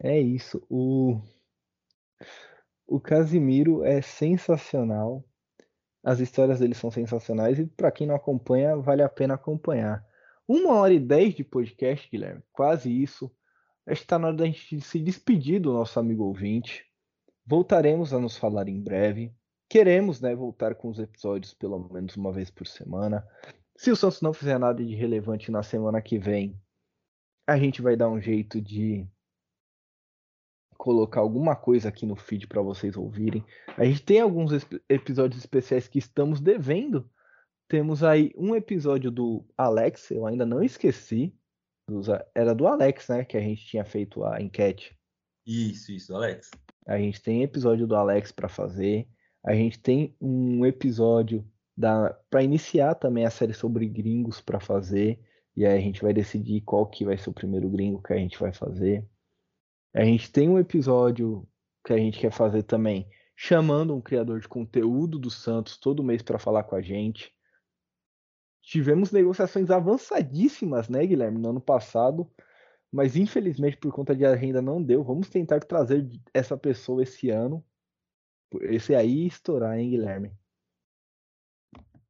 É isso. O, o Casimiro é sensacional. As histórias dele são sensacionais e para quem não acompanha, vale a pena acompanhar. Uma hora e dez de podcast, Guilherme, quase isso. Acho que está na hora da gente se despedir do nosso amigo ouvinte. Voltaremos a nos falar em breve. Queremos né, voltar com os episódios pelo menos uma vez por semana. Se o Santos não fizer nada de relevante na semana que vem, a gente vai dar um jeito de colocar alguma coisa aqui no feed para vocês ouvirem. A gente tem alguns episódios especiais que estamos devendo. Temos aí um episódio do Alex, eu ainda não esqueci, era do Alex, né? Que a gente tinha feito a enquete. Isso, isso, Alex. A gente tem episódio do Alex para fazer. A gente tem um episódio da para iniciar também a série sobre gringos para fazer. E aí a gente vai decidir qual que vai ser o primeiro gringo que a gente vai fazer. A gente tem um episódio que a gente quer fazer também, chamando um criador de conteúdo do Santos todo mês para falar com a gente. Tivemos negociações avançadíssimas, né, Guilherme, no ano passado, mas infelizmente por conta de agenda não deu. Vamos tentar trazer essa pessoa esse ano. Esse aí estourar, hein, Guilherme?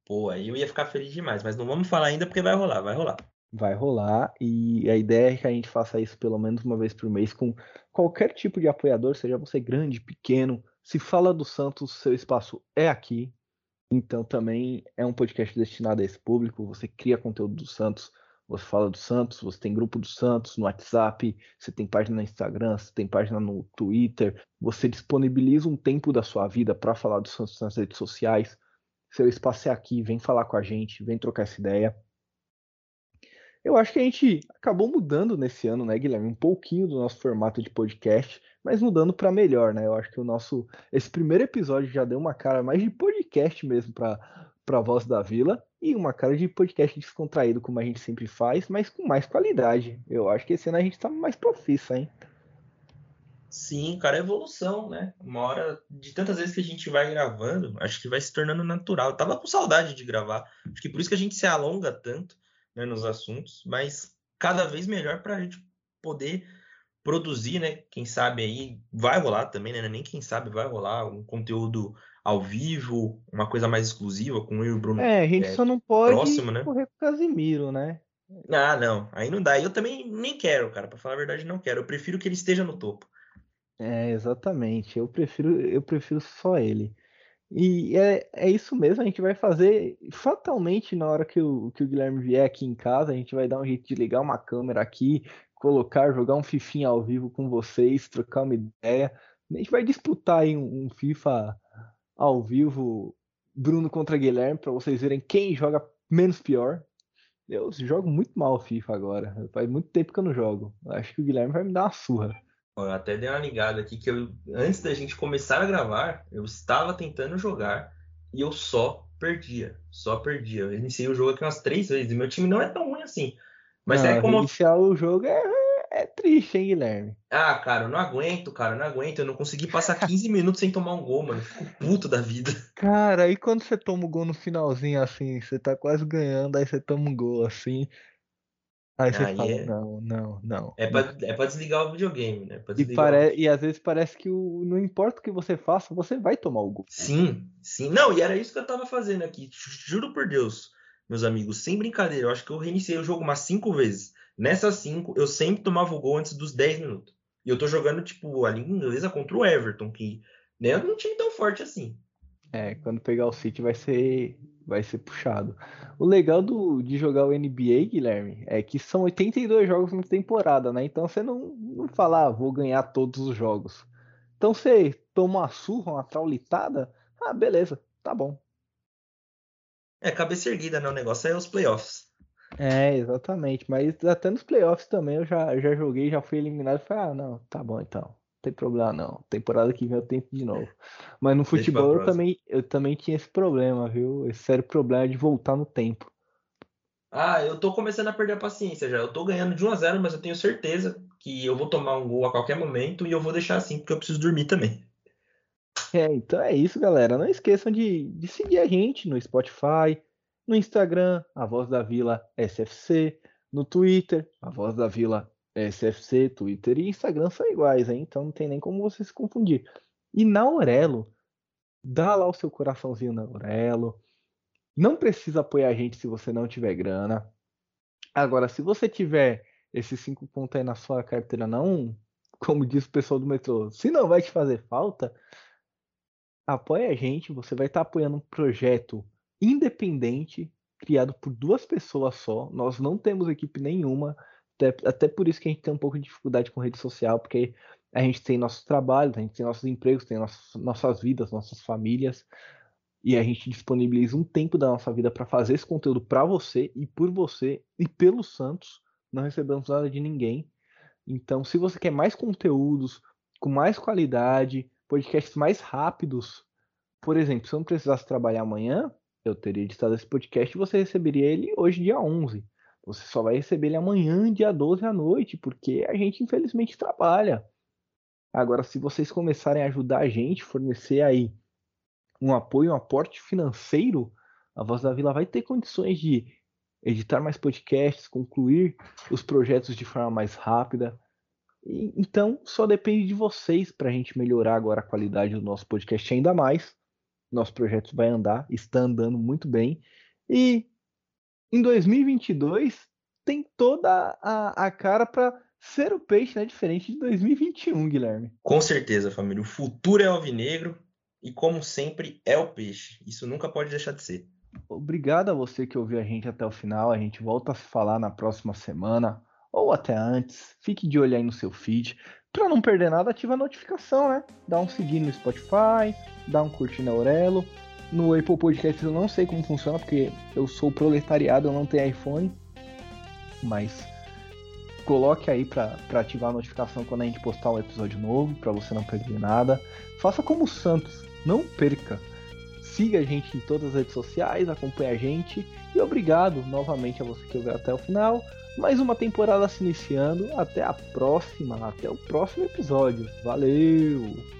Pô, aí eu ia ficar feliz demais, mas não vamos falar ainda porque vai rolar, vai rolar. Vai rolar e a ideia é que a gente faça isso pelo menos uma vez por mês com qualquer tipo de apoiador, seja você grande, pequeno. Se fala do Santos, seu espaço é aqui. Então também é um podcast destinado a esse público. Você cria conteúdo do Santos, você fala do Santos, você tem grupo do Santos no WhatsApp, você tem página no Instagram, você tem página no Twitter, você disponibiliza um tempo da sua vida para falar do Santos nas redes sociais. Seu espaço é aqui, vem falar com a gente, vem trocar essa ideia. Eu acho que a gente acabou mudando nesse ano, né, Guilherme? Um pouquinho do nosso formato de podcast, mas mudando para melhor, né? Eu acho que o nosso. Esse primeiro episódio já deu uma cara mais de podcast mesmo para a Voz da Vila e uma cara de podcast descontraído, como a gente sempre faz, mas com mais qualidade. Eu acho que esse ano a gente está mais profissa, hein? Sim, cara, é evolução, né? Uma hora, de tantas vezes que a gente vai gravando, acho que vai se tornando natural. Eu tava com saudade de gravar, acho que por isso que a gente se alonga tanto né, nos assuntos, mas cada vez melhor para a gente poder produzir, né? Quem sabe aí vai rolar também, né? Nem quem sabe vai rolar um conteúdo ao vivo, uma coisa mais exclusiva com eu e o Bruno. É, a gente é, só não pode próximo, né? correr com o Casimiro, né? Ah, não, aí não dá. Eu também nem quero, cara, para falar a verdade, não quero. Eu prefiro que ele esteja no topo. É, exatamente. Eu prefiro, eu prefiro só ele. E é, é isso mesmo, a gente vai fazer fatalmente na hora que o, que o Guilherme vier aqui em casa, a gente vai dar um jeito de ligar uma câmera aqui, colocar, jogar um fifinha ao vivo com vocês, trocar uma ideia. A gente vai disputar aí um, um FIFA ao vivo, Bruno contra Guilherme, para vocês verem quem joga menos pior. Eu jogo muito mal FIFA agora. Faz muito tempo que eu não jogo. Acho que o Guilherme vai me dar uma surra. Eu até dei uma ligada aqui que eu, antes da gente começar a gravar, eu estava tentando jogar e eu só perdia. Só perdia. Eu iniciei o jogo aqui umas três vezes. E meu time não é tão ruim assim. Mas não, é como. Iniciar o jogo é, é triste, hein, Guilherme? Ah, cara, eu não aguento, cara, eu não aguento. Eu não consegui passar 15 <laughs> minutos sem tomar um gol, mano. Fico puto da vida. Cara, aí quando você toma um gol no finalzinho assim, você tá quase ganhando, aí você toma um gol assim. Aí você fala, é... não, não, não. É pra, é pra desligar o videogame, né? E, pare... E às vezes parece que o... não importa o que você faça, você vai tomar o gol. Sim, sim. Não, e era isso que eu tava fazendo aqui. Juro por Deus, meus amigos, sem brincadeira. Eu acho que eu reiniciei o jogo umas cinco vezes. Nessas cinco, eu sempre tomava o gol antes dos 10 minutos. E eu tô jogando, tipo, a língua inglesa contra o Everton, que né, não é um time tão forte assim. É, quando pegar o City vai ser vai ser puxado. O legal do, de jogar o NBA, Guilherme, é que são 82 jogos na temporada, né? Então você não, não fala, ah, vou ganhar todos os jogos. Então você toma uma surra, uma traulitada, ah, beleza, tá bom. É, cabeça erguida, né? O negócio é os playoffs. É, exatamente. Mas até nos playoffs também eu já, já joguei, já fui eliminado e falei, ah, não, tá bom então tem problema não. Temporada que vem eu tento de novo. Mas no futebol eu também, eu também tinha esse problema, viu? Esse sério problema de voltar no tempo. Ah, eu tô começando a perder a paciência já. Eu tô ganhando de 1 a 0 mas eu tenho certeza que eu vou tomar um gol a qualquer momento e eu vou deixar assim, porque eu preciso dormir também. É, então é isso, galera. Não esqueçam de, de seguir a gente no Spotify, no Instagram, a Voz da Vila SFC, no Twitter, a Voz da Vila SFC, Twitter e Instagram são iguais, hein? então não tem nem como você se confundir. E na Aurelo, dá lá o seu coraçãozinho na Aurelo. Não precisa apoiar a gente se você não tiver grana. Agora, se você tiver esses cinco pontos aí na sua carteira, não, como diz o pessoal do metrô, se não vai te fazer falta, apoia a gente. Você vai estar apoiando um projeto independente, criado por duas pessoas só. Nós não temos equipe nenhuma. Até, até por isso que a gente tem um pouco de dificuldade com rede social, porque a gente tem nossos trabalhos, a gente tem nossos empregos, tem nossas, nossas vidas, nossas famílias, e a gente disponibiliza um tempo da nossa vida para fazer esse conteúdo para você e por você e pelos Santos. Não recebemos nada de ninguém. Então, se você quer mais conteúdos com mais qualidade, podcasts mais rápidos, por exemplo, se eu não precisasse trabalhar amanhã, eu teria editado esse podcast e você receberia ele hoje, dia 11. Você só vai receber ele amanhã, dia 12 à noite, porque a gente infelizmente trabalha. Agora, se vocês começarem a ajudar a gente, fornecer aí um apoio, um aporte financeiro, a Voz da Vila vai ter condições de editar mais podcasts, concluir os projetos de forma mais rápida. E, então, só depende de vocês para a gente melhorar agora a qualidade do nosso podcast ainda mais. Nosso projeto vai andar, está andando muito bem. E em 2022 tem toda a, a cara para ser o peixe, né? Diferente de 2021, Guilherme. Com certeza, família. O futuro é alvinegro e, como sempre, é o peixe. Isso nunca pode deixar de ser. Obrigado a você que ouviu a gente até o final. A gente volta a se falar na próxima semana ou até antes. Fique de olho aí no seu feed. Para não perder nada, ativa a notificação, né? Dá um seguir no Spotify, dá um curtir na Aurelo no Apple Podcast eu não sei como funciona, porque eu sou proletariado, eu não tenho iPhone. Mas coloque aí para ativar a notificação quando a gente postar um episódio novo, para você não perder nada. Faça como o Santos, não perca. Siga a gente em todas as redes sociais, acompanhe a gente. E obrigado novamente a você que ouviu até o final. Mais uma temporada se iniciando. Até a próxima, até o próximo episódio. Valeu!